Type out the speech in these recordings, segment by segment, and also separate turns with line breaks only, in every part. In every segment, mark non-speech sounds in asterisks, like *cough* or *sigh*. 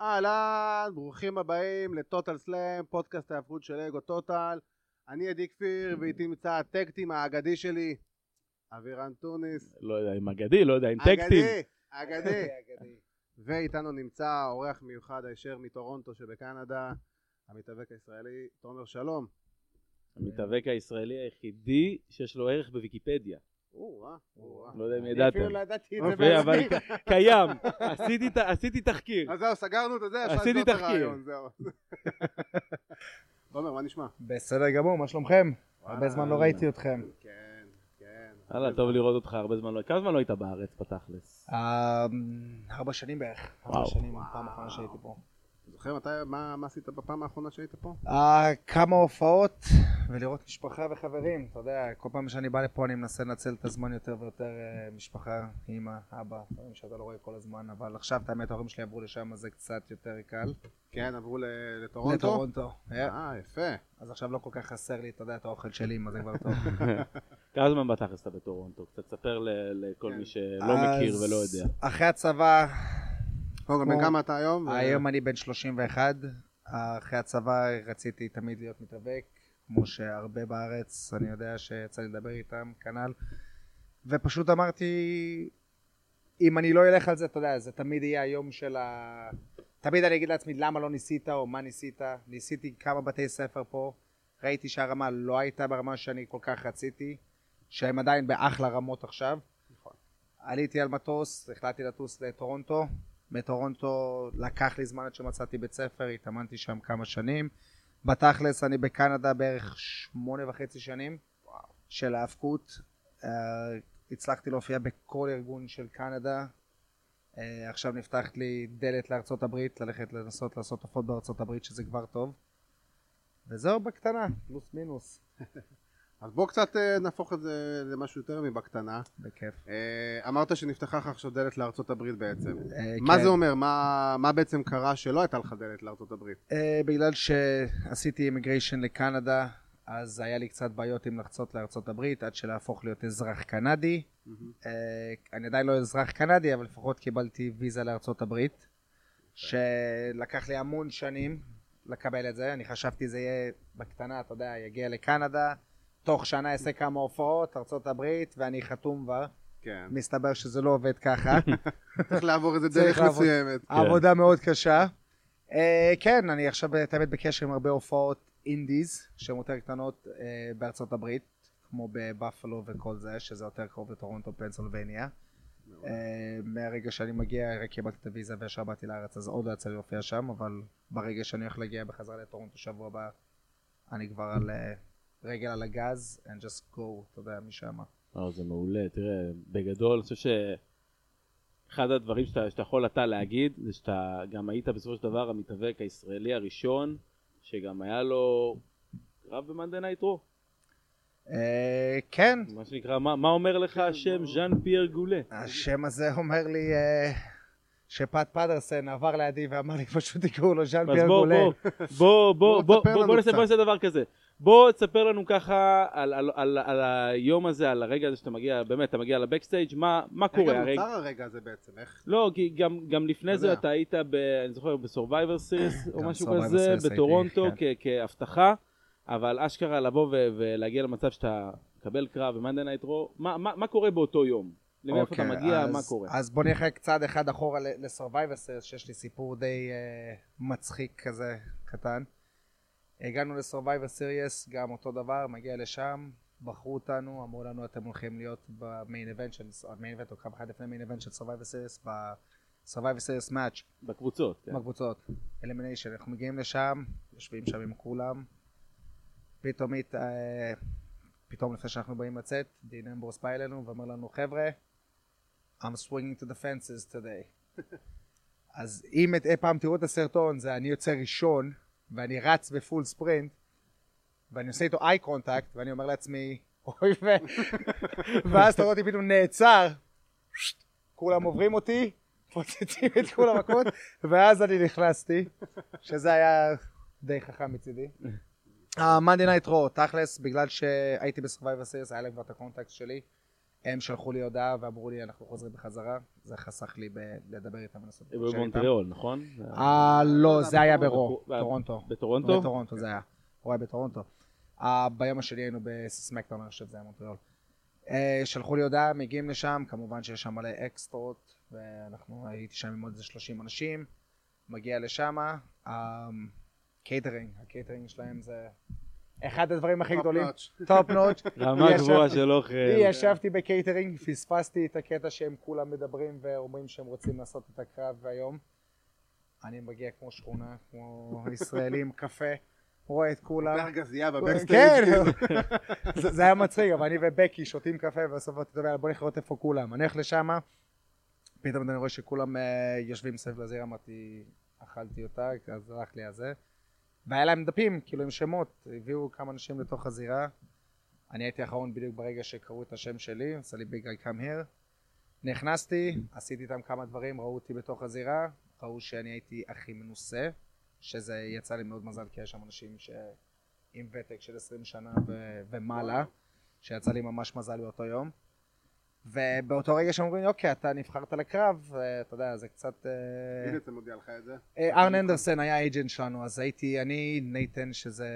אהלן, ברוכים הבאים לטוטל סלאם, פודקאסט ההפכות של אגו טוטל. אני עדי כפיר, ואיתי נמצא הטקטים האגדי שלי, אבירן טוניס.
לא יודע אם אגדי, לא יודע אם טקטים.
אגדי, *laughs* אגדי. ואיתנו נמצא אורח מיוחד הישר מטורונטו שבקנדה, המתאבק הישראלי, תומר שלום.
המתאבק הישראלי היחידי שיש לו ערך בוויקיפדיה. לא יודע אם
אני
ידעתם.
אפילו לא ידעתי את זה
אוקיי,
בעצמי.
קיים, עשיתי תחקיר.
אז זהו, סגרנו את זה, אפשר
עשיתי
לסגור את
תחקיר.
הרעיון, זהו. *laughs* תומר, מה נשמע?
בסדר גמור, מה שלומכם? הרבה זמן לא ראיתי אתכם.
כן, כן.
טוב לראות אותך הרבה זמן לא... כמה זמן לא היית בארץ בתכלס?
אה, ארבע שנים בערך. ארבע. שנים, פעם אחרונה שהייתי פה.
זוכר מתי, מה מה עשית בפעם האחרונה שהיית פה?
אה, כמה הופעות ולראות משפחה וחברים. אתה יודע, כל פעם שאני בא לפה אני מנסה לנצל את הזמן יותר ויותר אה, משפחה, אמא, אבא, דברים שאתה לא רואה כל הזמן, אבל עכשיו, את האמת, ההורים שלי עברו לשם, אז זה קצת יותר קל.
כן, עברו לטורונטו?
לטורונטו. אה,
יפה.
אז עכשיו לא כל כך חסר לי, אתה יודע, את האוכל של אמא, זה כבר טוב. *laughs*
כמה זמן בתכלס אתה בטורונטו? קצת ספר לכל
כן.
מי שלא מכיר ולא יודע.
אחרי הצבא,
קודם כל, בן כמה אתה היום?
היום אני בן 31, אחרי הצבא רציתי תמיד להיות מתאבק, כמו שהרבה בארץ, אני יודע שיצא לי לדבר איתם, כנ"ל, ופשוט אמרתי, אם אני לא אלך על זה, אתה יודע, זה תמיד יהיה היום של ה... תמיד אני אגיד לעצמי למה לא ניסית או מה ניסית, ניסיתי כמה בתי ספר פה, ראיתי שהרמה לא הייתה ברמה שאני כל כך רציתי, שהם עדיין באחלה רמות עכשיו.
נכון.
עליתי על מטוס, החלטתי לטוס לטורונטו, בטורונטו לקח לי זמן עד שמצאתי בית ספר, התאמנתי שם כמה שנים. בתכלס אני בקנדה בערך שמונה וחצי שנים של האבקות. Uh, הצלחתי להופיע בכל ארגון של קנדה. Uh, עכשיו נפתחת לי דלת לארצות הברית, ללכת לנסות לעשות הופעות בארצות הברית שזה כבר טוב. וזהו בקטנה, פלוס מינוס.
אז בוא קצת אה, נהפוך את זה למשהו יותר מבקטנה.
בכיף.
אה, אמרת שנפתחה לך עכשיו דלת לארצות הברית בעצם.
אה,
מה
כן.
זה אומר? מה מה בעצם קרה שלא הייתה לך דלת לארצות הברית?
בגלל שעשיתי אימיגריישן לקנדה, אז היה לי קצת בעיות עם לחצות לארצות הברית עד שלהפוך להיות אזרח קנדי. אני עדיין לא אזרח קנדי, אבל לפחות קיבלתי ויזה לארצות הברית, שלקח לי המון שנים לקבל את זה. אני חשבתי זה יהיה בקטנה, אתה יודע, יגיע לקנדה, תוך שנה אעשה כמה הופעות, הברית, ואני חתום כבר.
כן.
מסתבר שזה לא עובד ככה.
צריך לעבור איזה *laughs* דרך. מסוימת.
העבודה מאוד קשה. Uh, כן, אני עכשיו באמת בקשר עם הרבה הופעות אינדיז, שהן יותר קטנות uh, בארצות הברית, כמו בבאפלו וכל זה, שזה יותר קרוב לטורונטו, פנסילבניה. Uh, מהרגע שאני מגיע, רק קיבלתי את הוויזה וישר באתי לארץ, אז עוד לא יצא לי להופיע שם, אבל ברגע שאני הולך להגיע בחזרה לטורונטו שבוע הבא, אני כבר על רגל על הגז, and just go, אתה יודע, משם.
אה, זה מעולה, תראה, בגדול, אני חושב שאחד הדברים שאתה, שאתה יכול אתה להגיד, זה שאתה גם היית בסופו של דבר המתאבק הישראלי הראשון, שגם היה לו קרב ב Monday Night Raw.
Uh, כן,
מה שנקרא, מה, מה אומר לך השם ז'אן פייר גולה?
השם הזה אומר לי אה, שפט פטרסון עבר לידי ואמר לי פשוט תקראו לו ז'אן
אז
פייר
בוא,
גולה.
בוא, בוא,
בוא,
בוא, בוא,
תספר
בוא,
לנו
בוא נעשה
קצת.
בוא נעשה דבר כזה. בוא תספר לנו ככה על, על, על, על היום הזה, על הרגע הזה שאתה מגיע, באמת, אתה מגיע ל backstage, מה,
מה
קורה?
גם
הרגע,
נוצר הרגע הזה בעצם? איך?
לא, כי גם, גם לפני זה. אתה היית, ב, אני זוכר, ב Survivor Series *coughs*
או
משהו כזה, בטורונטו
כן.
כהבטחה, אבל אשכרה לבוא ו- ולהגיע למצב שאתה מקבל קרב ב Monday Night Raw, מה, מה, מה קורה באותו יום? למאיפה אתה
אוקיי,
מגיע,
אז-
מה קורה?
אז בוא נלך צעד אחד אחורה ל Survivor Series, שיש לי סיפור די אה, מצחיק כזה, קטן. הגענו ל Survivor Series, גם אותו דבר, מגיע לשם, בחרו אותנו, אמרו לנו אתם הולכים להיות ב main event של, main event או קרב אחד לפני main event של Survivor Series, ב Survivor Series match.
בקבוצות, כן.
בקבוצות, elimination, אנחנו מגיעים לשם, יושבים שם עם כולם, פתאום, הת- אה, פתאום לפני שאנחנו באים לצאת, דין אמברוס בא אלינו ואומר לנו חבר'ה, I'm swinging for the fences today. *laughs* אז אם אי פעם תראו את הסרטון, זה אני יוצא ראשון, ואני רץ ב full sprint, ואני עושה איתו eye contact, ואני אומר לעצמי, אוי ו... *laughs* ואז אתה רואה אותי פתאום נעצר, כולם עוברים אותי, פוצצים את כולם מכות, ואז אני נכנסתי, שזה היה די חכם מצידי. ה Monday Night Raw, תכלס, בגלל שהייתי ב Survivor Series, היה להם כבר את ה contact שלי. הם שלחו לי הודעה ואמרו לי אנחנו חוזרים בחזרה, זה חסך לי ב- לדבר איתם ולעשות
הם
קשר איתם.
במונטריאול, נכון?
אה, לא, זה היה. ברו, טורונטו.
בטורונטו?
בטורונטו זה היה. הוא היה בטורונטו. אה, ביום השני היינו ב SmackDown, אני חושב שזה היה מונטריאול. אה, שלחו לי הודעה, מגיעים לשם, כמובן שיש שם מלא אקסטרות, ואנחנו הייתי שם עם עוד איזה 30 אנשים, מגיע לשם, קייטרינג, הקייטרינג שלהם זה אחד הדברים הכי
Top
גדולים,
notch.
Top notch. *laughs*
רמה גבוהה של אוכל.
ישבתי בקייטרינג, פספסתי את הקטע שהם כולם מדברים ואומרים שהם רוצים לעשות את הקרב היום. אני מגיע כמו שכונה, כמו ישראלי עם *laughs* קפה, רואה את כולם.
פותח גזייה בבקסטייג'.
כן,
כאילו.
זה היה מצחיק, אבל אני ובקי שותים קפה ובסוף טוב יאללה בוא לראות איפה כולם. אני הולך לשם, פתאום אני רואה שכולם אה, יושבים סביב לזיר, אמרתי, אכלתי אותה, אז הלך לי הזה. והיה להם דפים, כאילו עם שמות, הביאו כמה אנשים לתוך הזירה. אני הייתי האחרון בדיוק ברגע שקראו את השם שלי, עשה לי ביג I come here. נכנסתי, עשיתי איתם כמה דברים, ראו אותי בתוך הזירה, ראו שאני הייתי הכי מנוסה, שזה יצא לי מאוד מזל, כי יש שם אנשים ש... עם ותק של 20 שנה ו... ומעלה, שיצא לי ממש מזל באותו יום. ובאותו רגע שהם אומרים, אוקיי, אתה נבחרת לקרב, אה, אתה יודע, זה קצת... אה,
מי בעצם מודיע לך את זה?
אה, ארן אנדרסן היה אייג'נט שלנו, אז הייתי אני, נייתן שזה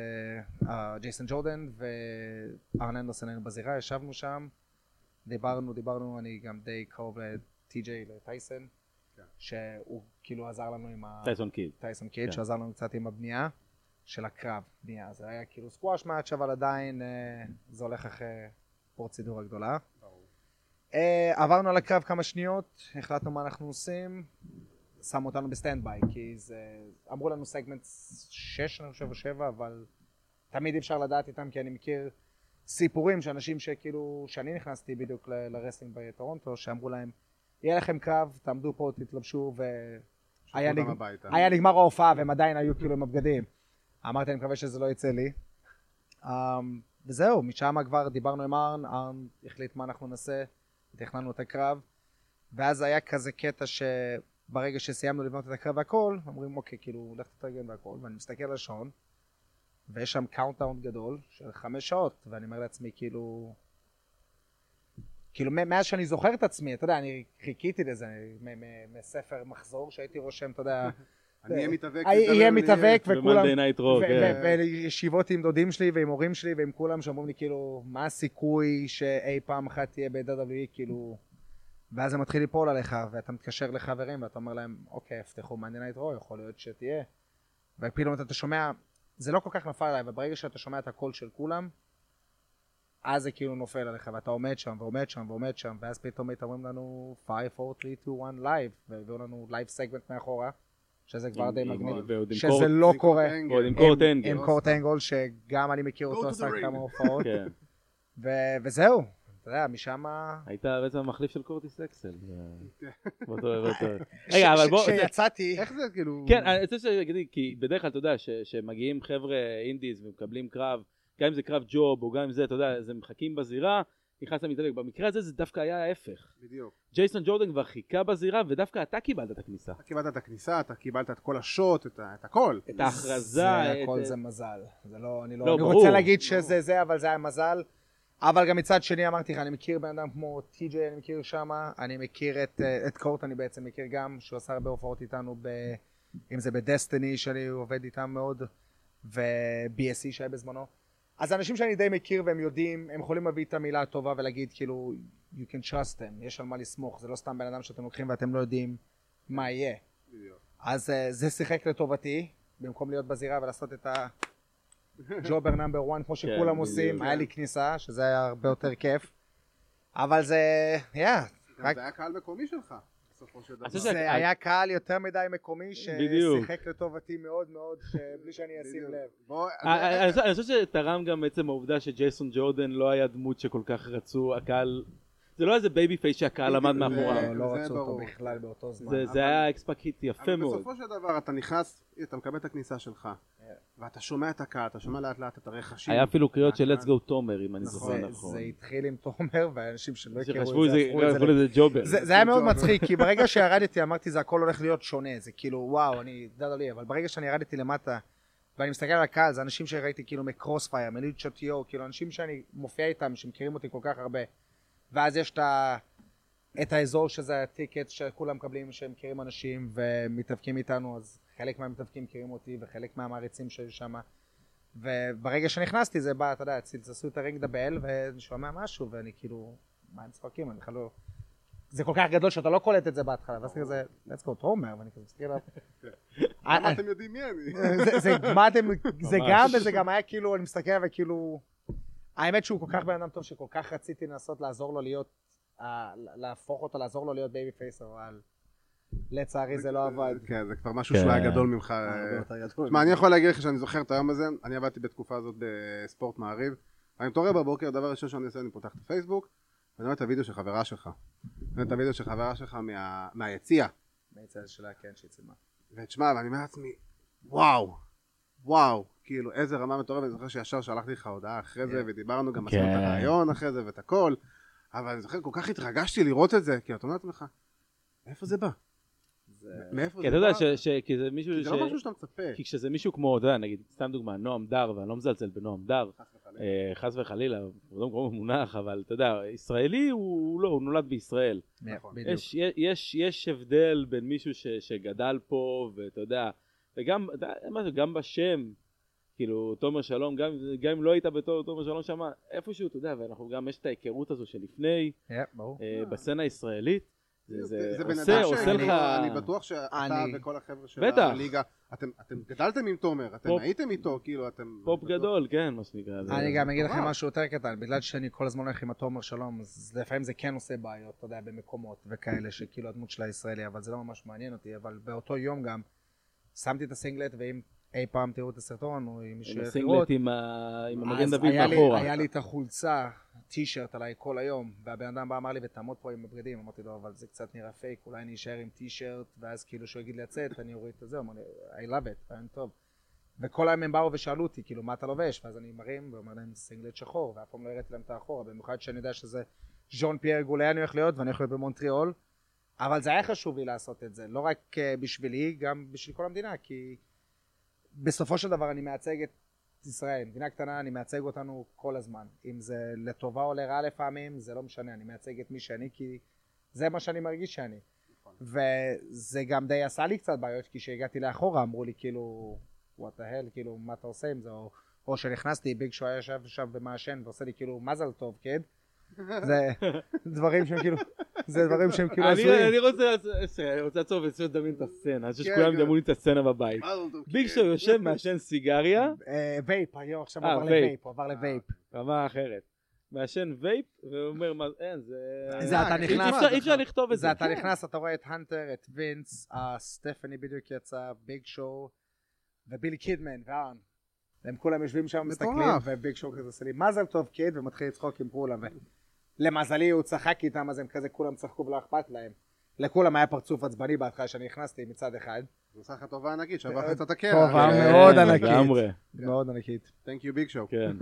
אה, ג'ייסון ג'ורדן, וארן אנדרסן היינו בזירה, ישבנו שם, דיברנו, דיברנו, אני גם די קרוב לטי.ג'יי, לטייסון,
כן.
שהוא כאילו עזר לנו עם ה...
טייסון קיד.
טייסון קיד,
כן.
שעזר לנו קצת עם הבנייה של הקרב, בנייה. זה היה כאילו squash match, אבל עדיין אה, זה הולך אחרי פרוצדורה גדולה. אה, עברנו על הקרב כמה שניות, החלטנו מה אנחנו עושים, שמו אותנו ב stand by, כי זה... אמרו לנו סגמנט 6, אני חושב, או 7, אבל תמיד אפשר לדעת איתם, כי אני מכיר סיפורים שאנשים שכאילו, שאני נכנסתי בדיוק ל wrestling בטורונטו, שאמרו להם, יהיה לכם קרב, תעמדו פה, תתלבשו, ו... היה
שלחו אותם
נג-. היה נגמר ההופעה והם עדיין היו כאילו עם הבגדים. אמרתי, אני מקווה שזה לא יצא לי. Um, וזהו, משם כבר דיברנו עם ארן, ארן החליט מה אנחנו נעשה, תכננו את הקרב, ואז היה כזה קטע שברגע שסיימנו לבנות את הקרב והכל, אומרים אוקיי, כאילו, לך תתארגן והכל, ואני מסתכל על השעון, ויש שם countdown גדול של חמש שעות, ואני אומר לעצמי, כאילו... כאילו, מאז שאני זוכר את עצמי, אתה יודע, אני חיכיתי לזה, בספר מחזור שהייתי רושם, אתה יודע, *laughs*
אני אהיה מתאבק.
מתאבק וכולם...
כן.
וישיבות עם דודים שלי ועם הורים שלי ועם כולם שאומרים לי כאילו מה הסיכוי שאי פעם אחת תהיה ב-WWE כאילו ואז זה מתחיל ליפול עליך ואתה מתקשר לחברים ואתה אומר להם אוקיי יפתחו Monday Night Raw יכול להיות שתהיה ופתאום אתה שומע זה לא כל כך נפל עליי וברגע שאתה שומע את הקול של כולם אז זה כאילו נופל עליך ואתה עומד שם ועומד שם ועומד שם ואז פתאום אומרים לנו 5, 4, 3, 2, 1 live והביאו לנו live segment מאחורה שזה כבר די מגניב שזה לא קורה
עם קורט אנגל.
עם קורט אנגל, שגם אני מכיר אותו, עשה. כמה הופעות, *laughs*
כן.
ו- וזהו, אתה יודע, משם...
היית בעצם המחליף של קורטיס אקסל. *laughs* באותו- רגע, אבל בוא...
כשיצאתי,
איך זה כאילו...
כן, אני רוצה שתגידי, כי בדרך כלל, אתה יודע, ש- שמגיעים חבר'ה אינדיז ומקבלים קרב, גם אם זה קרב ג'וב, או גם אם זה, אתה יודע, זה מחכים בזירה, נכנס למתאבק. במקרה הזה זה דווקא היה ההפך.
בדיוק.
ג'ייסון ג'ורדן כבר חיכה בזירה, ודווקא אתה קיבלת את הכניסה.
אתה קיבלת את הכניסה, אתה קיבלת את כל השוט, את ה- את הכל.
את ההכרזה.
זה
את-
הכל זה מזל. זה לא, אני לא...
לא,
אני
ברור.
רוצה להגיד שזה זה, אבל זה היה מזל. אבל גם מצד שני אמרתי לך, אני מכיר בן אדם כמו טי.ג'יי, אני מכיר שמה, אני מכיר את, אה, את קורט, אני בעצם מכיר גם, שהוא עשה הרבה הופעות איתנו, ב, אם זה בדסטיני, שאני עובד איתם מאוד, ו-BSC שהיה בזמנו. אז אנשים שאני די מכיר והם יודעים, הם יכולים להביא את המילה הטובה ולהגיד כאילו, you can trust them, יש על מה לסמוך, זה לא סתם בן אדם שאתם לוקחים ואתם לא יודעים מה יהיה.
בדיוק.
אז אה, זה שיחק לטובתי, במקום להיות בזירה ולעשות את הג'ובר *laughs* נאמבר 1 כמו שכולם
בדיוק.
עושים, היה לי כניסה, שזה היה הרבה יותר כיף. אבל זה, רק
זה היה קהל מקומי שלך, בסופו של דבר.
אני חושב
זה היה קהל יותר מדי מקומי. ששיחק לטובתי מאוד מאוד, בלי שאני אשים. לב.
אה, אני חושב- אני חושב שתרם גם עצם העובדה שג'ייסון ג'ורדן לא היה דמות שכל כך רצו, הקהל... זה לא איזה babyface שהקהל עמד מאחוריו.
לא, לא
זה
רצו אותו
ברור.
בכלל באותו זמן.
זה-
אבל-
זה היה X-Pac heat יפה
אבל
מאוד.
בסופו של דבר אתה נכנס, אתה מקבל את הכניסה שלך, ואתה שומע את הקהל, אתה שומע לאט לאט את הרחשים.
היה אפילו קריאות של let's go תומר, אם אני
נכון,
זוכר
זה-
נכון.
זה התחיל עם תומר, ואנשים שלא הכירו את זה,
איזה-
הפכו את זה
הפכו לזה ג'ובר.
זה, היה *laughs* מאוד. מצחיק, כי ברגע שירדתי אמרתי זה הכל הולך להיות שונה, זה כאילו וואו, אני דדה לי, אבל ברגע שאני ירדתי למטה ואני מסתכל על הקהל, זה אנשים שראיתי כאילו מקרוספייר, מליד צ'וטיו, כאילו אנשים שאני מופיע איתם, שמכירים אותי כל כך הרבה, ואז יש את, ה... את האזור שזה הטיקט שכולם מקבלים, שהם מכירים אנשים ומתאבקים איתנו, אז חלק מהמתאבקים מכירים אותי וחלק מהמעריצים שהיו שם. וברגע שנכנסתי זה בא, אתה יודע, צלצלו את ה ring the bell ואני שומע משהו ואני כאילו, מה הם צוחקים? אני בכלל לא... זה כל כך גדול שאתה לא קולט את זה בהתחלה, ואז כזה, let's go תומר, ואני כזה מסתכל עליו.
למה אתם יודעים מי אני?
זה-. גם, וזה גם היה כאילו, אני מסתכל וכאילו, האמת שהוא כל כך בן אדם טוב, שכל כך רציתי לנסות לעזור לו להיות, אה, להפוך אותו, לעזור לו להיות babyface, אבל לצערי זה לא עבד.
כן, זה כבר משהו
כן.
שהוא היה גדול ממך. תשמע, אני יכול להגיד לך שאני זוכר את היום הזה, אני עבדתי בתקופה הזאת בספורט מעריב, אני מתעורר בבוקר, דבר ראשון שאני עושה, אני פותח את הפייסבוק, ואני רואה את הוידאו של חברה שלך. אני רואה את הוידאו של חברה שלך מה- מהיציע.
מהצד שלה, כן, שהצלמה.
ותשמע, ואני אומר לעצמי, וואו, וואו, כאילו איזה רמה מטורפת, אני זוכר שישר שלחתי לך הודעה אחרי זה,
כן.
ודיברנו גם,
כן.
עשינו את הרעיון אחרי זה ואת הכל, אבל אני זוכר, כל כך התרגשתי לראות את זה, כי אתה אומר לעצמך, מאיפה זה בא? מאיפה
כי
זה
אתה יודע
בא?
ש- ש- כי זה מישהו
כי
ש...
זה לא משהו שאתה מצפה.
כי כשזה מישהו כמו, אתה יודע, נגיד, סתם דוגמה, נועם דר, ואני לא מזלזל בנועם דר,
חס וחלילה.
אה, הוא לא מקום מונח, אבל אתה יודע, ישראלי הוא לא, הוא נולד בישראל.
נכון.
בדיוק.
יש, יש, יש הבדל בין מישהו ש, שגדל פה, ואתה יודע, וגם, אתה יודע, משהו, גם בשם, כאילו, תומר שלום, גם, גם אם לא היית בתור תומר שלום שם, איפשהו, אתה יודע, ואנחנו גם, יש את ההיכרות הזו שלפני,
כן, ברור.
אה, בסצנה הישראלית, זה, זה,
זה בן
עושה,
אדם
עושה
שאני
לך...
אני בטוח שאתה
אני-
וכל החבר'ה של
בטח.
הליגה, אתם אתם גדלתם עם תומר, אתם
pop-
הייתם איתו, כאילו אתם...
פופ גדול, כן, מה שנקרא. זה-
אני גם אגיד לכם. משהו יותר קטן, בגלל שאני כל הזמן הולך עם התומר שלום, אז לפעמים זה כן עושה בעיות, אתה יודע, במקומות וכאלה, שכאילו הדמות של הישראלי, אבל זה לא ממש מעניין אותי, אבל באותו יום גם שמתי את ה singlet, ואם אי פעם תראו את הסרטון, או אם מישהו ילך לראות,
עם המגן דוד מאחורה.
היה לי את החולצה, טישרט עליי כל היום, והבן אדם בא אמר לי, ותעמוד פה עם הבגדים, אמרתי לו, אבל זה קצת נראה פייק, אולי אני אשאר עם טישרט, ואז כאילו שהוא יגיד לי לצאת, אני אוריד את זה, אמר לי, I love it, רעיון טוב. וכל היום הם באו ושאלו אותי, כאילו, מה אתה לובש? ואז אני מרים ואומר להם singlet שחור, ואף פעם לא הראיתי להם את האחורה, במיוחד שאני יודע שזה ז'אן פייר גולי אני הולך להיות, ואני הולך להיות במונטריאול, אבל זה היה חשוב לי לעשות את זה, לא רק אה, בשבילי, גם בשביל כל המדינה, כי בסופו של דבר אני מייצג את ישראל, מדינה קטנה, אני מייצג אותנו כל הזמן. אם זה לטובה או לרעה לפעמים, זה לא משנה, אני מייצג את מי שאני, כי זה מה שאני מרגיש שאני. וזה גם די עשה לי קצת בעיות, כי כשהגעתי לאחורה אמרו לי כאילו, what the hell, כאילו, מה אתה עושה עם זה? או, או שנכנסתי, ביג שו היה יושב שם ומעשן ועושה לי כאילו, מזל טוב, קד. זה דברים שהם כאילו, זה דברים שהם כאילו
אני
הזויים.
אני רוצה לעצור ולנסות לדמיין את הסצנה, אני חושב
כן,
שכולם
כן.
ידמיינו לי את הסצנה בבית. ביג שו יושב, מעשן סיגריה,
אה, vape, היום עכשיו
אה,
הוא עבר
vape.
ל vape, הוא עבר ל vape.
רמה אחרת. מעשן vape, ואומר, מה, אין, זה...
זה אתה נכנס,
אי אפשר- לכתוב את
זה
זה.
אתה. נכנס, אתה רואה את הנטר, את וינס, אה, סטפני בדיוק יצא, ביג שואו, ובילי קידמן, וארן. הם כולם יושבים שם, מסתכלים. וביג שואו כזה עושה לי מזל טוב kid, ומתחיל לצחוק עם כולם. למזלי הוא צחק איתם, אז הם כזה כולם צחקו ולא אכפת להם. לכולם היה פרצוף עצבני בהתחלה שאני נכנסתי מצד אחד.
זה עושה לך טובה ענקית, שעבר לך קצת הקרח.
טובה
כן,
מאוד ענקית.
לגמרי,
מאוד ענקית.
Thank you big show.
כן.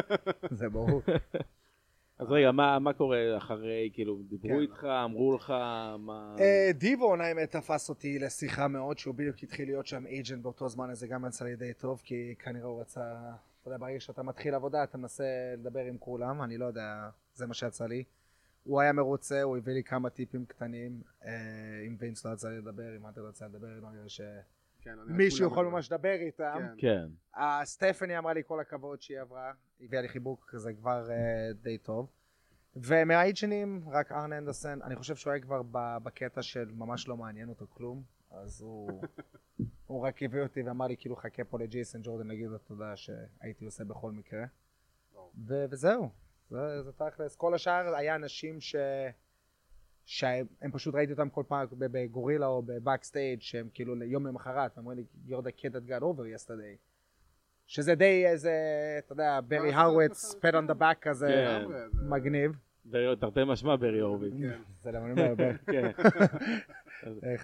*laughs*
זה ברור. *laughs*
אז רגע, מה מה קורה אחרי, כאילו, דיברו
כן.
איתך, אמרו לך, מה...
אה, דיבון האמת תפס אותי לשיחה מאוד שהוא בדיוק התחיל להיות שם אייג'נט באותו זמן אז זה גם יצא לי די טוב כי כנראה הוא רצה אתה יודע ברגע שאתה מתחיל עבודה אתה מנסה לדבר עם כולם אני לא יודע זה מה שיצא לי הוא היה מרוצה הוא הביא לי כמה טיפים קטנים אה, עם וינס לא יצא לי לדבר אם אתה לא יצא לדבר לא נראה שמישהו
כן, כולם
יכול. ממש לדבר איתם
כן.
כן.
אה, סטפני אמרה לי כל הכבוד שהיא עברה, הביאה לי חיבוק כזה כבר אה, די טוב. ומהאייג'נים רק ארן אנדרסן, אני חושב שהוא היה כבר בקטע של ממש לא מעניין אותו כלום, אז הוא, הוא רק הביא אותי ואמר לי כאילו חכה פה לג'ייסון ג'ורדן להגיד לו תודה שהייתי עושה בכל מקרה. ו- וזהו, זה, זה תכלס. כל השאר היה אנשים ש... שהם פשוט ראיתי אותם כל פעם ב- בגורילה או בבקסטייג' שהם כאילו יום למחרת, ואומרים לי you're the kid that got over yesterday. שזה די איזה, אתה יודע, ברי הרוויץ,
זה-
פד on the back כזה,
כן.
מגניב.
תרתי משמע ברי הורוביץ.
כן.
זה למה אני אומר, *laughs*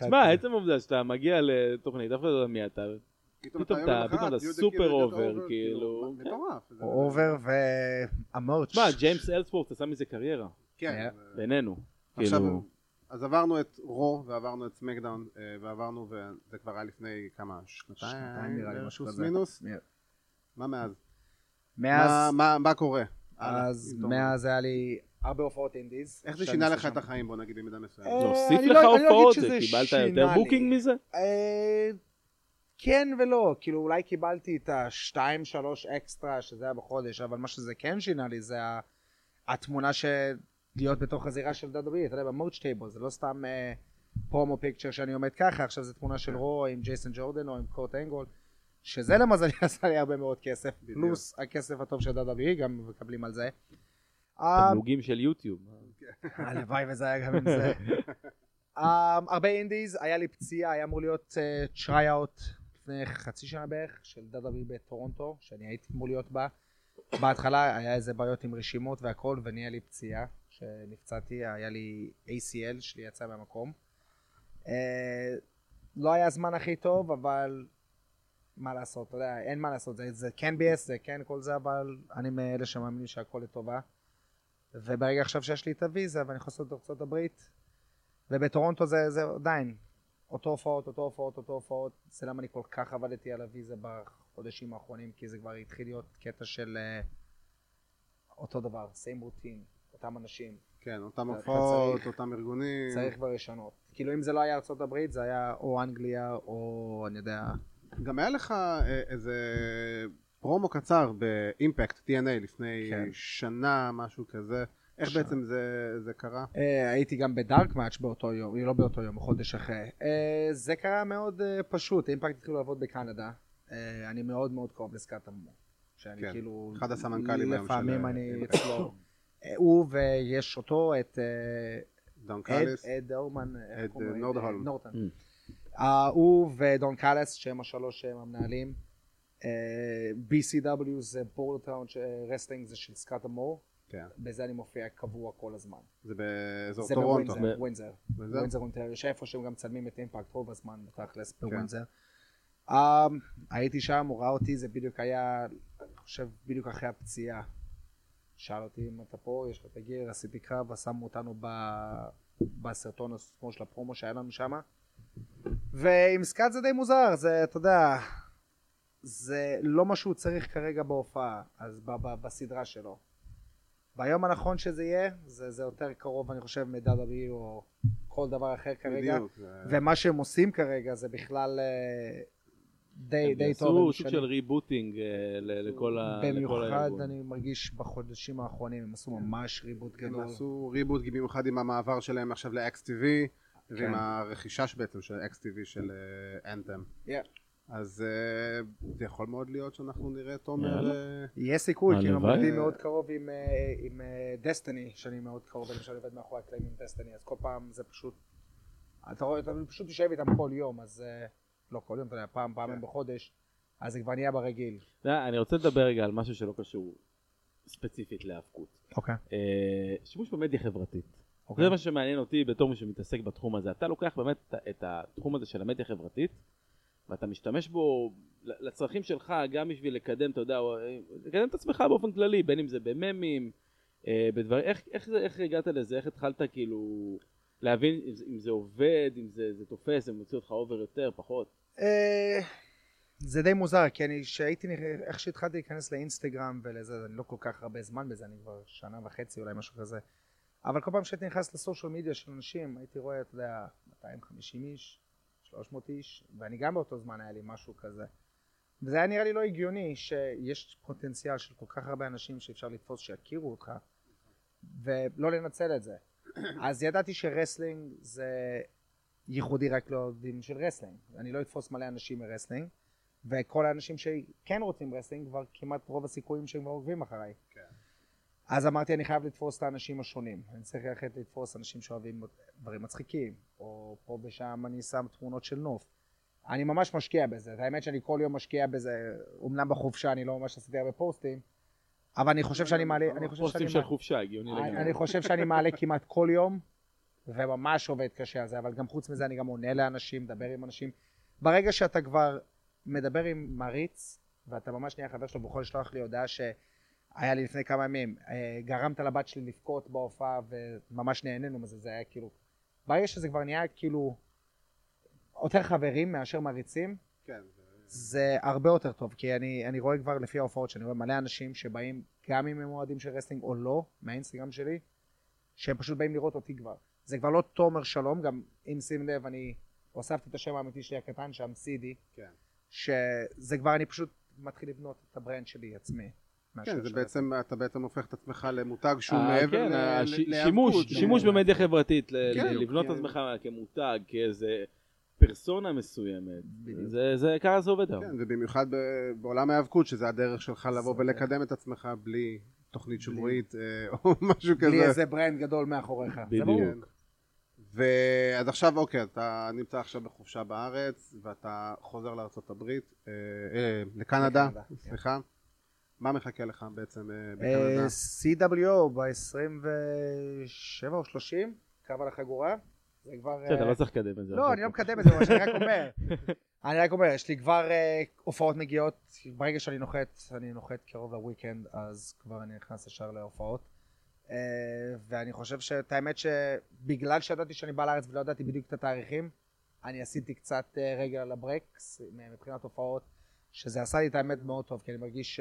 תשמע,
אתה-
עצם העובדה שאתה מגיע לתוכנית, אף אחד לא יודע מי אתה,
פתאום
פתאום אתה-
super
over,
over,
כאילו.
מטורף. זה-
הוא over וה merch.
תשמע, ג'יימס אלסוורת' עשה מזה קריירה,
כן.
בינינו.
עכשיו,
כאילו,
אז עברנו את Raw ועברנו את SmackDown אה, ועברנו, וזה כבר היה לפני כמה, שנתיים?
נראה לי, משהו.
מינוס? מה מאז?
מאז,
מה- קורה?
אז. מאז היה לי הרבה הופעות indies.
איך זה שינה לך את. החיים, בוא נגיד במידה מסוימת?
אה,
זה הוסיף
אני
לך
לא- לא
הופעות?
שזה
קיבלת יותר. booking מזה?
אה, כן ולא, כאילו אולי קיבלתי את השתיים שלוש אקסטרה שזה היה בחודש, אבל מה שזה כן שינה לי זה התמונה של להיות בתוך הזירה של WWE, אתה יודע, ב merch table, זה לא סתם אה, promo picture שאני עומד ככה, עכשיו זו תמונה של Raw עם ג'ייסון ג'ורדן או עם קורט אנגל, שזה למזלי *laughs* עשה לי הרבה מאוד כסף. פלוס הכסף הטוב של WWE, גם מקבלים על זה. אה,
תמלוגים של יוטיוב.
הלוואי וזה היה גם עם זה. um, *laughs* הרבה indies, היה לי פציעה, היה אמור להיות tryout לפני חצי שנה בערך, של WWE בטורונטו, שאני הייתי אמור להיות בה. בהתחלה היה איזה בעיות עם רשימות והכל, ונהיה לי פציעה, שנפצעתי, היה לי ACL שלי יצא מהמקום. Uh, לא היה הזמן הכי טוב, אבל מה לעשות, אתה יודע, אין מה לעשות, זה, זה כן ביאס, זה כן כל זה, אבל אני מאלה שמאמינים שהכל לטובה. וברגע עכשיו שיש לי את הוויזה ואני יכול לעשות את ארצות הברית ובטורונטו זה, זה עדיין אותו הופעות, אותו הופעות, אותו הופעות. זה למה אני כל כך עבדתי על הוויזה בחודשים האחרונים כי זה כבר התחיל להיות קטע של uh, אותו דבר, same routine, אותם אנשים.
כן, אותם הופעות, אותם ארגונים.
צריך כבר לשנות. כאילו אם זה לא היה ארצות הברית זה היה או אנגליה או אני יודע
גם היה לך אה, איזה פרומו קצר באימפקט TNA לפני
כן.
שנה, משהו כזה. איך
שנה.
בעצם זה, זה קרה?
Uh, הייתי גם בדארק מאץ' באותו יום, לא באותו יום, חודש אחרי. Uh, זה קרה מאוד uh, פשוט, אימפקט התחילו לעבוד בקנדה. Uh, אני מאוד מאוד קרוב לסקאט אמו. שאני
כן,
כאילו...
אחד הסמנכ"לים היום של,
לפעמים אני. אצלו. הוא ויש אותו, את
דון קאליס.
אד, אד, קוראים לו?
אה, נורדהולם.
Mm.
הוא ודון קאלס, שהם השלוש שהם המנהלים. Uh, BCW זה Border Town Wrestling זה של סקוט דאמור.
כן.
בזה אני מופיע קבוע כל הזמן.
זה באזור
זה
טורונטו. בווינדזור,
ווינדזור. אונטריו, שאיפה שהם גם מצלמים את Impact רוב הזמן בתכלס
כן.
בווינדזור. Um, הייתי שם, הוא ראה אותי, זה בדיוק היה, אני חושב, בדיוק אחרי הפציעה. שאל אותי אם אתה פה, יש לך את ה gear, עשיתי קרב, ושמו אותנו ב... בסרטון השמאל של הפרומו שהיה לנו שם. ועם סקאט זה די מוזר, זה, אתה יודע, זה לא מה שהוא צריך כרגע בהופעה, אז ב- ב- בסדרה שלו. ביום הנכון שזה יהיה, זה, זה יותר קרוב, אני חושב, מדאדאבי או כל דבר אחר כרגע.
בדיוק.
ומה שהם עושים כרגע זה בכלל אה, די, די טוב.
עשו
הם
סוג
שנים-
של ריבוטינג אה, לכל ה- לכל
במיוחד
הארגון.
אני מרגיש בחודשים האחרונים הם עשו ממש ריבוט
הם
גדול.
עשו ריבוט במיוחד עם המעבר שלהם עכשיו ל-XTV
כן.
ועם הרכישה בעצם של XTV של אנתם. אז אה, זה יכול מאוד להיות שאנחנו נראה תומר
יאללה.
אה,
יש סיכוי, כי הם. עובדים מאוד קרוב עם, אה, דסטיני, שאני מאוד קרוב שאני עובד מאחורי הקלעים עם דסטיני, אז כל פעם זה פשוט, אתה רואה, אתה פשוט יושב איתם כל יום, אז לא כל יום, אתה יודע, פעם, פעמיים
כן.
בחודש, אז זה כבר נהיה ברגיל.
אני רוצה לדבר רגע על משהו שלא קשור ספציפית להאבקות.
אוקיי.
שימוש במדיה חברתית.
אוקיי.
זה מה שמעניין אותי בתור מי שמתעסק בתחום הזה. אתה לוקח באמת את- את התחום הזה של המדיה החברתית, ואתה משתמש בו לצרכים שלך, גם בשביל לקדם, אתה יודע, או- לקדם את עצמך באופן כללי, בין אם זה בממים, אה, בדברים, איך, איך, זה- איך הגעת לזה, איך התחלת כאילו להבין אם זה, אם זה עובד, אם זה, זה תופס, זה מוציא אותך אובר יותר, פחות.
אה, זה די מוזר, כי אני, שהייתי, נכ- איך שהתחלתי להיכנס לאינסטגרם ולזה, אני לא כל כך הרבה זמן בזה, אני כבר שנה וחצי אולי משהו כזה. אבל כל פעם שהייתי נכנס ל social media של אנשים, הייתי רואה, אתה יודע, 250 איש, 300 איש, ואני גם באותו זמן היה לי משהו כזה. וזה היה נראה לי לא הגיוני שיש פוטנציאל של כל כך הרבה אנשים שאפשר לתפוס שיכירו אותך, ולא לנצל את זה. *coughs* אז ידעתי ש wrestling זה ייחודי רק לאוהדים של wrestling. אני לא אתפוס מלא אנשים מ wrestling, וכל האנשים שכן רוצים wrestling, כבר כמעט רוב הסיכויים שהם כבר עוקבים אחריי. אז אמרתי, אני חייב לתפוס את האנשים השונים. אני צריך ללכת לתפוס אנשים שאוהבים דברים מצחיקים, או פה ושם אני שם תמונות של נוף. אני ממש משקיע בזה. האמת שאני כל יום משקיע בזה, אומנם בחופשה אני לא ממש עשיתי הרבה פוסטים, אבל אני חושב שאני מעלה, אני חושב שאני
של חופשה, הגיוני
אני,
לגמרי.
אני חושב שאני מעלה כמעט כל יום, וממש עובד קשה על זה, אבל גם חוץ מזה אני גם עונה לאנשים, מדבר עם אנשים. ברגע שאתה כבר מדבר עם מעריץ, ואתה ממש נהיה חבר שלו והוא יכול לשלוח לי הודעה שהיה לי לפני כמה ימים, אה, גרמת לבת שלי לבכות בהופעה וממש נהנינו מזה, זה היה כאילו, ברגע שזה כבר נהיה כאילו יותר חברים מאשר מעריצים,
כן, זה-
הרבה יותר טוב, כי אני, אני רואה כבר לפי ההופעות שאני רואה מלא אנשים שבאים, גם אם הם אוהדים של wrestling או לא, מהאינסטגרם שלי, שהם פשוט באים לראות אותי כבר. זה כבר לא תומר שלום, גם אם שים לב, אני הוספתי את השם האמיתי שלי הקטן שם, סידי,
כן.
שזה כבר, אני פשוט מתחיל לבנות את ה brand שלי עצמי.
כן, זה בעצם, אתה בעצם הופך את עצמך למותג שהוא
אה,
מעבר
כן,
ל-
הש-
ל-
שימוש,
להיאבקות.
שימוש במדיה חברתית,
כן,
לבנות את
כן.
עצמך כמותג, כאיזה פרסונה מסוימת. זה- זה ככה זה עובד היום.
כן, ובמיוחד בעולם ההיאבקות, שזה הדרך שלך לבוא ולקדם את עצמך בלי תוכנית שבועית אה, *laughs* או משהו כזה.
בלי איזה ברנד גדול מאחוריך.
בדיוק.
ואז עכשיו אוקיי אתה נמצא עכשיו בחופשה בארץ ואתה חוזר אה, אה, לקנדה. סליחה מה מחכה לך בעצם אה,
אה,
בקנדה
CWO ב-27 או 30, קו על החגורה. זה כבר...
בסדר, אתה
אה,
לא צריך לקדם את זה.
לא. אני לא מקדם את זה, מה שאני רק אומר. *laughs* אני רק אומר, יש לי כבר הופעות מגיעות, ברגע שאני נוחת, אני נוחת קרוב לוויקנד, אז כבר אני נכנס ישר להופעות. ואני חושב שאת האמת שבגלל שידעתי שאני בא לארץ ולא ידעתי בדיוק את התאריכים, אני עשיתי קצת רגל על הברקס מבחינת הופעות, שזה עשה לי את האמת מאוד טוב, כי אני מרגיש